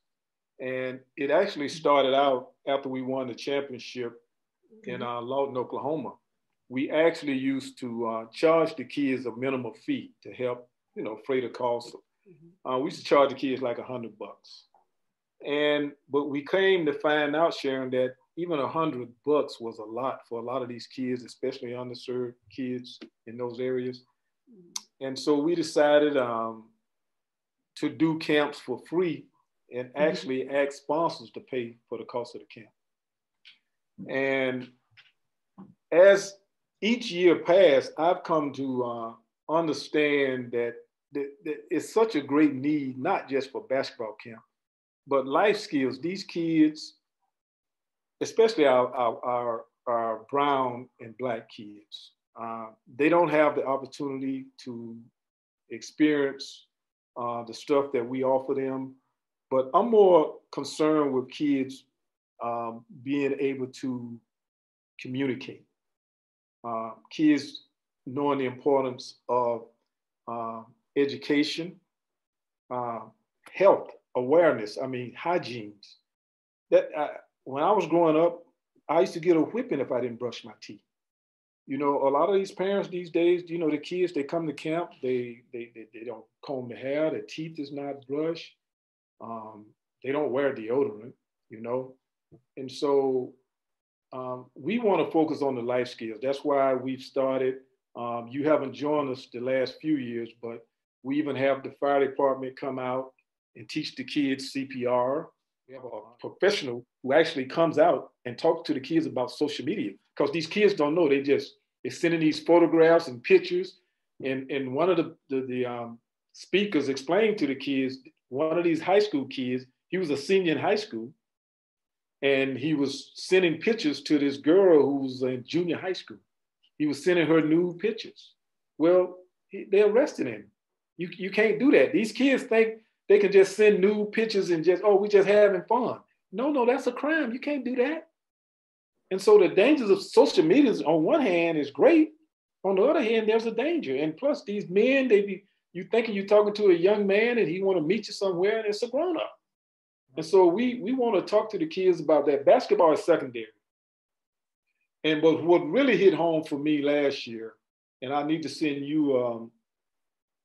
And it actually started out after we won the championship mm-hmm. in uh, Lawton, Oklahoma. We actually used to uh, charge the kids a minimum fee to help, you know, freight the cost. Mm-hmm. Uh, we used to charge the kids like a hundred bucks. And, but we came to find out, Sharon, that even a hundred bucks was a lot for a lot of these kids, especially underserved kids in those areas. And so we decided um, to do camps for free and mm-hmm. actually mm-hmm. ask sponsors to pay for the cost of the camp. And as each year passed, I've come to uh, understand that, that, that it's such a great need, not just for basketball camp, but life skills. These kids, especially our, our, our, our brown and black kids, uh, they don't have the opportunity to experience uh, the stuff that we offer them but I'm more concerned with kids um, being able to communicate. Uh, kids knowing the importance of uh, education, uh, health awareness. I mean, hygiene. That I, when I was growing up, I used to get a whipping if I didn't brush my teeth. You know, a lot of these parents these days, you know, the kids they come to camp, they they they, they don't comb the hair, their teeth is not brushed. Um, they don't wear deodorant, you know? And so um, we want to focus on the life skills. That's why we've started. Um, you haven't joined us the last few years, but we even have the fire department come out and teach the kids CPR. We have a professional who actually comes out and talks to the kids about social media because these kids don't know. They just they're sending these photographs and pictures. And, and one of the, the, the um, speakers explained to the kids one of these high school kids, he was a senior in high school, and he was sending pictures to this girl who was in junior high school. He was sending her nude pictures. Well, he, they arrested him. You, you can't do that. These kids think they can just send new pictures and just, oh, we just having fun. No, no, that's a crime. You can't do that. And so the dangers of social media on one hand is great. On the other hand, there's a danger. And plus these men, they be you thinking you're talking to a young man and he want to meet you somewhere and it's a grown up. And so we we want to talk to the kids about that. Basketball is secondary. And but what really hit home for me last year, and I need to send you um,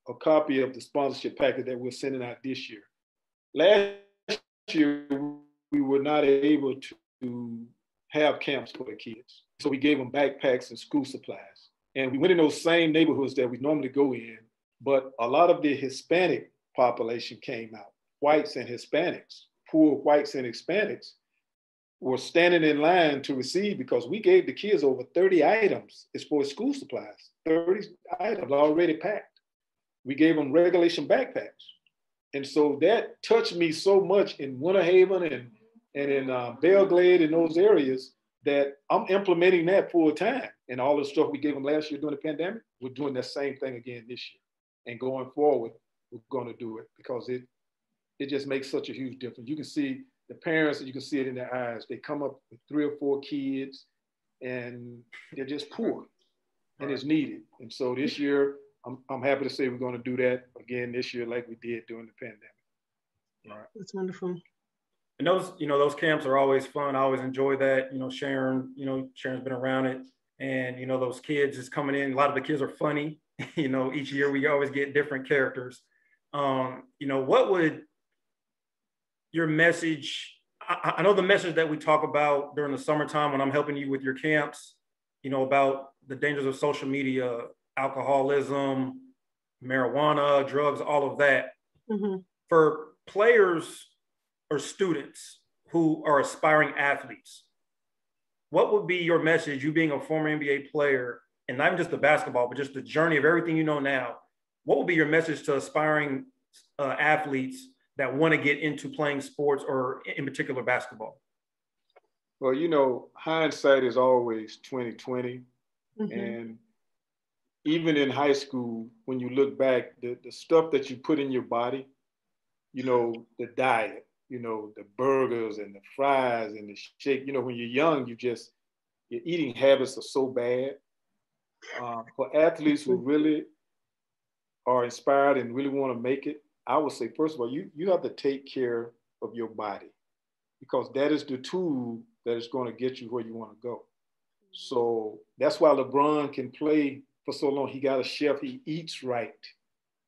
a copy of the sponsorship packet that we're sending out this year. Last year we were not able to have camps for the kids, so we gave them backpacks and school supplies. And we went in those same neighborhoods that we normally go in, but a lot of the Hispanic population came out, whites and Hispanics, poor whites and Hispanics were standing in line to receive because we gave the kids over 30 items as for school supplies, 30 items already packed. We gave them regulation backpacks. And so that touched me so much in Winter Haven and, and in uh, Belle Glade in those areas that I'm implementing that full time. And all the stuff we gave them last year during the pandemic, we're doing that same thing again this year. And going forward, we're going to do it because it it just makes such a huge difference. You can see the parents, you can see it in their eyes. They come up with three or four kids, and they're just poor, and it's needed. And so this year, I'm I'm happy to say we're going to do that again this year, like we did during the pandemic. Right. That's wonderful. And those, you know, those camps are always fun. I always enjoy that. You know, Sharon, you know, Sharon's been around it. And, you know, those kids is coming in. A lot of the kids are funny. you know, each year we always get different characters. Um, you know, what would your message? I, I know the message that we talk about during the summertime when I'm helping you with your camps, you know, about the dangers of social media, alcoholism, marijuana, drugs, all of that. Mm-hmm. For players or students who are aspiring athletes, what would be your message, you being a former NBA player, and not even just the basketball, but just the journey of everything you know now? What would be your message to aspiring uh, athletes that want to get into playing sports or in particular basketball? Well, you know, hindsight is always 2020. Mm-hmm. And even in high school, when you look back, the, the stuff that you put in your body, you know, the diet, you know, the burgers and the fries and the shake. You know, when you're young, you just, your eating habits are so bad. Uh, for athletes who really are inspired and really want to make it, I would say, first of all, you, you have to take care of your body because that is the tool that is going to get you where you want to go. So that's why LeBron can play for so long. He got a chef, he eats right,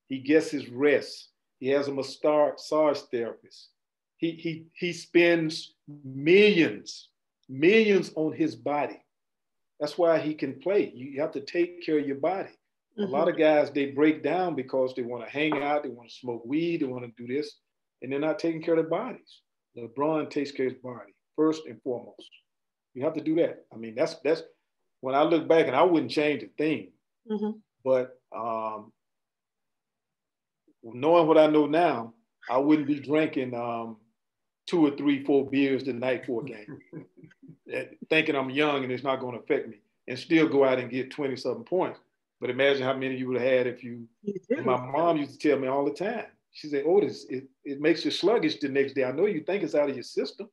he gets his rest, he has a massage therapist. He, he, he spends millions, millions on his body. That's why he can play. You have to take care of your body. Mm-hmm. A lot of guys, they break down because they want to hang out, they want to smoke weed, they want to do this, and they're not taking care of their bodies. LeBron takes care of his body first and foremost. You have to do that. I mean, that's that's when I look back, and I wouldn't change a thing. Mm-hmm. But um, knowing what I know now, I wouldn't be drinking um, two or three, four beers the night for a game, thinking I'm young and it's not going to affect me, and still go out and get 20 something points. But imagine how many you would have had if you. My mom used to tell me all the time. She said, "Otis, it, it makes you sluggish the next day. I know you think it's out of your system,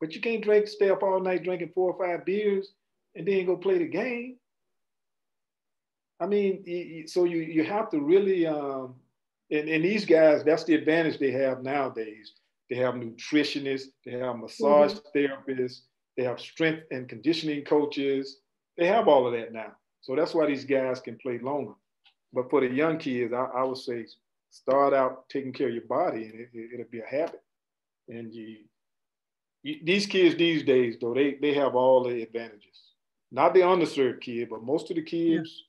but you can't drink, stay up all night drinking four or five beers, and then go play the game." I mean, so you you have to really, um, and, and these guys, that's the advantage they have nowadays. They have nutritionists, they have massage mm-hmm. therapists, they have strength and conditioning coaches. They have all of that now. So that's why these guys can play longer. But for the young kids, I, I would say start out taking care of your body and it, it, be a habit. And you, you, these kids these days, though, they, they have all the advantages. Not the underserved kid, but most of the kids,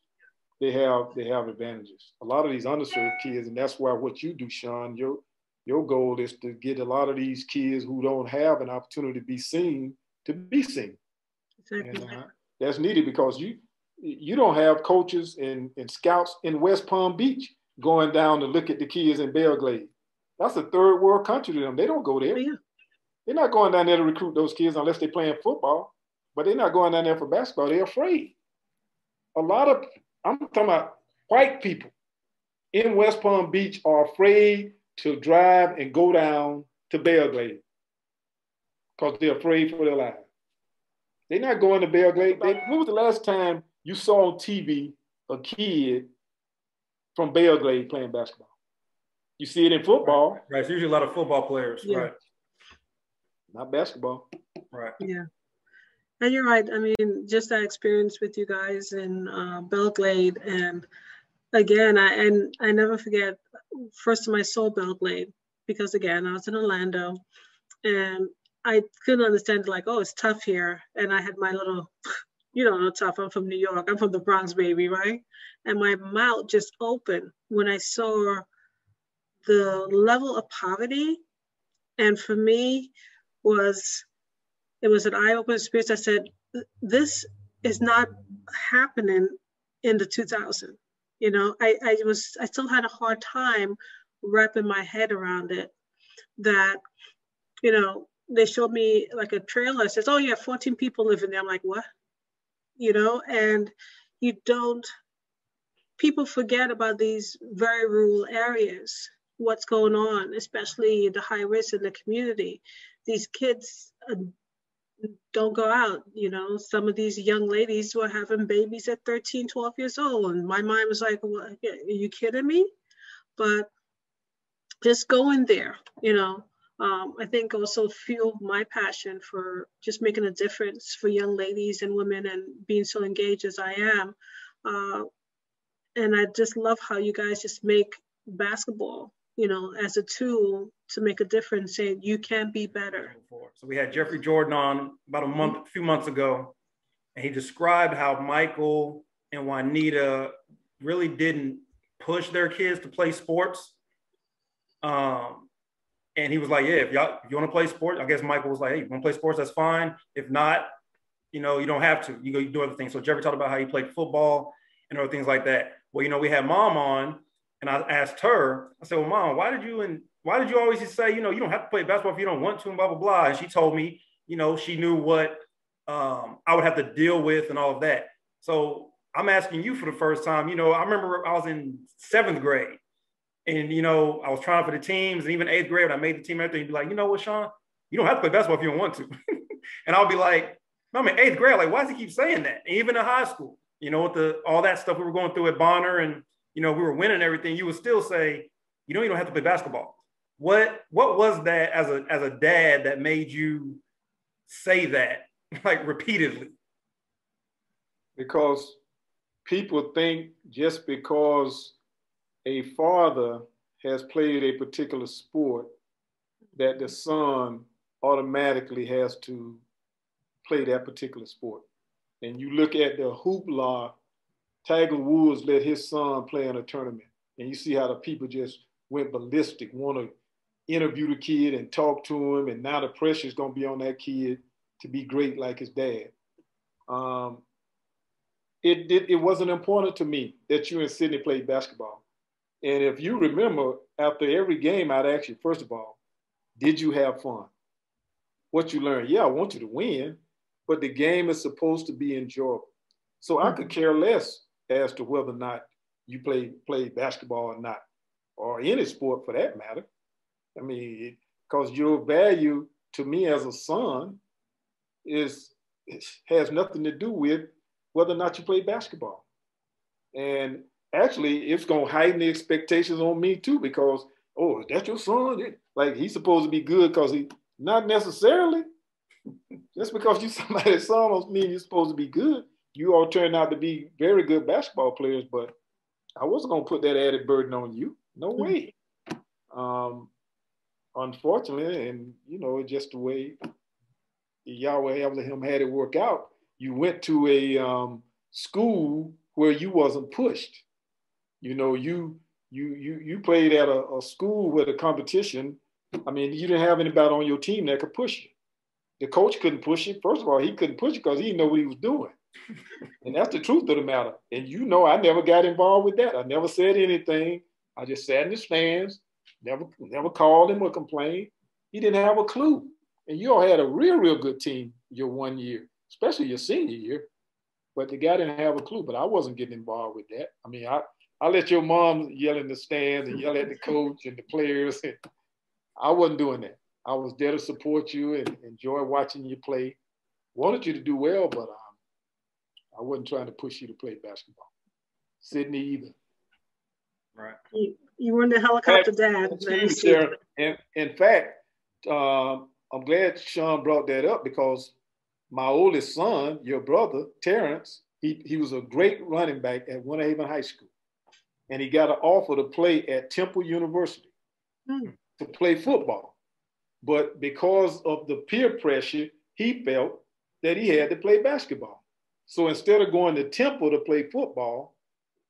they have they have advantages. A lot of these underserved kids, and that's why what you do, Sean, your your goal is to get a lot of these kids who don't have an opportunity to be seen to be seen. Exactly. And, uh, that's needed because you you don't have coaches and, and scouts in West Palm Beach going down to look at the kids in Belle Glade. That's a third world country to them. They don't go there. Yeah. They're not going down there to recruit those kids unless they're playing football. But they're not going down there for basketball. They're afraid. A lot of I'm talking about white people in West Palm Beach are afraid to drive and go down to Belle Glade because they're afraid for their lives. They're not going to Belle Glade. They, when was the last time you saw on TV a kid from Belle Glade playing basketball? You see it in football. Right. right. It's usually a lot of football players. Yeah. Right. Not basketball. Right. Yeah. And you're right. I mean, just that experience with you guys in uh, Belle Glade, and again, I and I never forget. First time I saw Belle Glade, because again, I was in Orlando, and I couldn't understand like, oh, it's tough here, and I had my little, you don't know, tough. I'm from New York. I'm from the Bronx, baby, right? And my mouth just opened when I saw the level of poverty, and for me, was it was an eye-opening experience. I said, this is not happening in the 2000. You know, I, I was I still had a hard time wrapping my head around it that, you know, they showed me like a trailer. It says, oh, yeah, 14 people living there. I'm like, what? You know, and you don't, people forget about these very rural areas, what's going on, especially the high risk in the community. These kids uh, don't go out. You know, some of these young ladies were having babies at 13, 12 years old. And my mind was like, are you kidding me? But just going there, you know, um, I think also fueled my passion for just making a difference for young ladies and women and being so engaged as I am. Uh, and I just love how you guys just make basketball, you know, as a tool to make a difference, saying you can be better. So we had Jeffrey Jordan on about a month, a few months ago, and he described how Michael and Juanita really didn't push their kids to play sports. Um, and he was like, yeah, if y'all you want to play sports, I guess Michael was like, hey, you want to play sports? That's fine. If not, you know, you don't have to. You go, you do other things. So Jeffrey talked about how he played football and other things like that. Well, you know, we had mom on, and I asked her, I said, well, mom, why did you and why did you always just say, you know, you don't have to play basketball if you don't want to, and blah blah blah. And she told me, you know, she knew what um, I would have to deal with and all of that. So I'm asking you for the first time. You know, I remember I was in seventh grade and you know, I was trying for the teams, and even eighth grade, when I made the team, everything, you'd be like, you know what, Sean, you don't have to play basketball if you don't want to. and I'll be like, I'm in eighth grade, like, why does he keep saying that? And even in high school, you know, with the all that stuff we were going through at Bonner, and you know, we were winning everything, you would still say, you know, you don't have to play basketball. What what was that as a as a dad that made you say that like repeatedly? Because people think just because a father has played a particular sport that the son automatically has to play that particular sport. And you look at the hoopla, Tiger Woods let his son play in a tournament. And you see how the people just went ballistic, want to interview the kid and talk to him. And now the pressure is going to be on that kid to be great like his dad. Um, it, it, it wasn't important to me that you and Sydney played basketball. And if you remember, after every game, I'd ask you, first of all, did you have fun? What you learned? Yeah, I want you to win, but the game is supposed to be enjoyable. So I could care less as to whether or not you play play basketball or not, or any sport for that matter. I mean, because your value to me as a son is has nothing to do with whether or not you play basketball. And actually it's to heighten the expectations on me too because oh that's your son like he's supposed to be good because he not necessarily just because you somebody's son don't mean you're supposed to be good you all turned out to be very good basketball players but i wasn't going to put that added burden on you no mm-hmm. way um, unfortunately and you know just the way yahweh him had it work out you went to a um, school where you wasn't pushed you know, you you you you played at a, a school with a competition. I mean, you didn't have anybody on your team that could push you. The coach couldn't push you. First of all, he couldn't push you because he didn't know what he was doing. And that's the truth of the matter. And you know, I never got involved with that. I never said anything. I just sat in the stands, never never called him or complained. He didn't have a clue. And you all had a real, real good team your one year, especially your senior year. But the guy didn't have a clue. But I wasn't getting involved with that. I mean, I I let your mom yell in the stands and yell at the coach and the players. And I wasn't doing that. I was there to support you and enjoy watching you play. Wanted you to do well, but um, I wasn't trying to push you to play basketball. Sydney either. Right. You, you were in the helicopter dad. Sarah, in, in fact, um, I'm glad Sean brought that up because my oldest son, your brother, Terrence, he, he was a great running back at Winter Haven High School and he got an offer to play at Temple University mm. to play football. But because of the peer pressure, he felt that he had to play basketball. So instead of going to Temple to play football,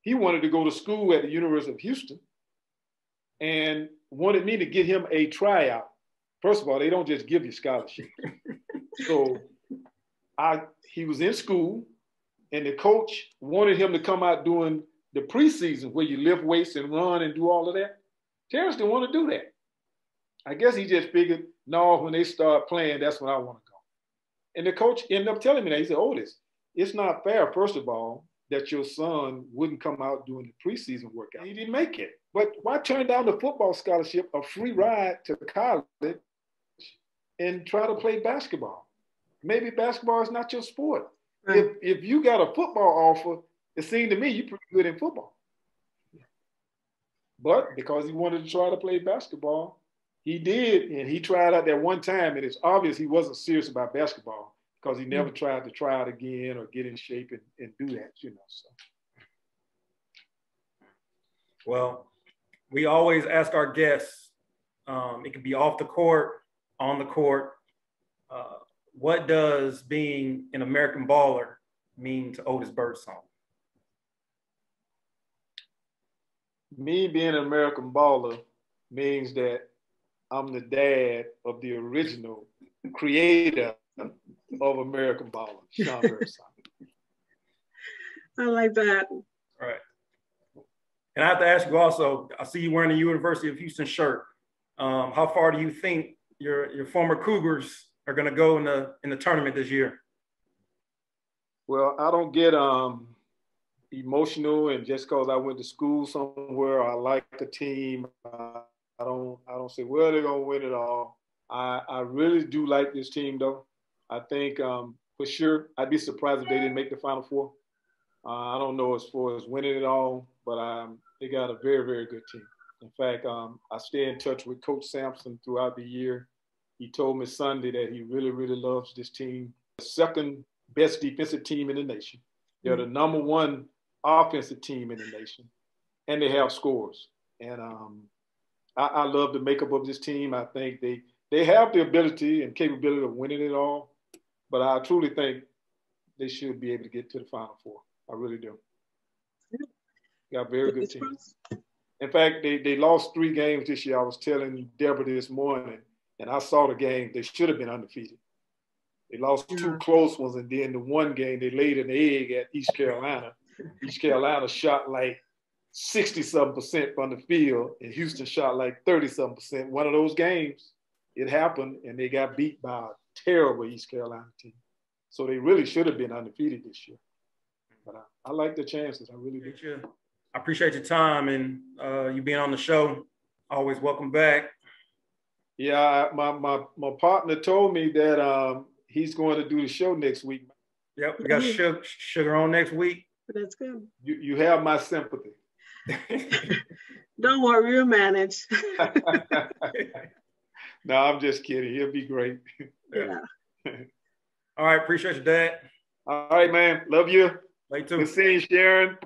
he wanted to go to school at the University of Houston and wanted me to get him a tryout. First of all, they don't just give you scholarships. so I he was in school and the coach wanted him to come out doing the preseason where you lift weights and run and do all of that. Terrence didn't want to do that. I guess he just figured, no, when they start playing, that's when I want to go. And the coach ended up telling me that. He said, Otis, it's not fair, first of all, that your son wouldn't come out during the preseason workout. He didn't make it. But why turn down the football scholarship, a free ride to college, and try to play basketball? Maybe basketball is not your sport. Right. If, if you got a football offer, it seemed to me you're pretty good in football. But because he wanted to try to play basketball, he did, and he tried out that one time, and it's obvious he wasn't serious about basketball because he never mm-hmm. tried to try it again or get in shape and, and do that, you know. So. Well, we always ask our guests, um, it can be off the court, on the court, uh, what does being an American baller mean to Otis Birdsong? Me being an American baller means that I'm the dad of the original creator of American Baller, Sean Birdsong. I like that. All right. And I have to ask you also, I see you wearing the University of Houston shirt. Um, how far do you think your, your former Cougars are going to go in the, in the tournament this year? Well, I don't get um, emotional, and just because I went to school somewhere, I like the team. Uh, I don't, I don't say, well, they're going to win it all. I, I really do like this team, though. I think um, for sure, I'd be surprised if they didn't make the Final Four. Uh, I don't know as far as winning it all, but um, they got a very, very good team. In fact, um, I stay in touch with Coach Sampson throughout the year. He told me Sunday that he really, really loves this team. The second best defensive team in the nation. They're the number one offensive team in the nation, and they have scores. And um, I, I, love the makeup of this team. I think they they have the ability and capability of winning it all, but I truly think they should be able to get to the Final Four. I really do. Got very good team. In fact, they, they lost three games this year. I was telling Deborah this morning, and I saw the game. They should have been undefeated. They lost two mm-hmm. close ones, and then the one game they laid an egg at East Carolina. East Carolina shot like 60 something percent from the field, and Houston shot like 30 something percent. One of those games, it happened, and they got beat by terrible East Carolina team. So they really should have been undefeated this year. But I, I like the chances. I really do. I appreciate your time and uh, you being on the show. Always welcome back. Yeah, my my my partner told me that um, he's going to do the show next week. Yep, we got sugar, sugar on next week. That's good. You you have my sympathy. Don't worry, we'll manage. no, I'm just kidding. He'll be great. Yeah. All right, appreciate you, Dad. All right, man. Love you. Late too. Good seeing you, Sharon.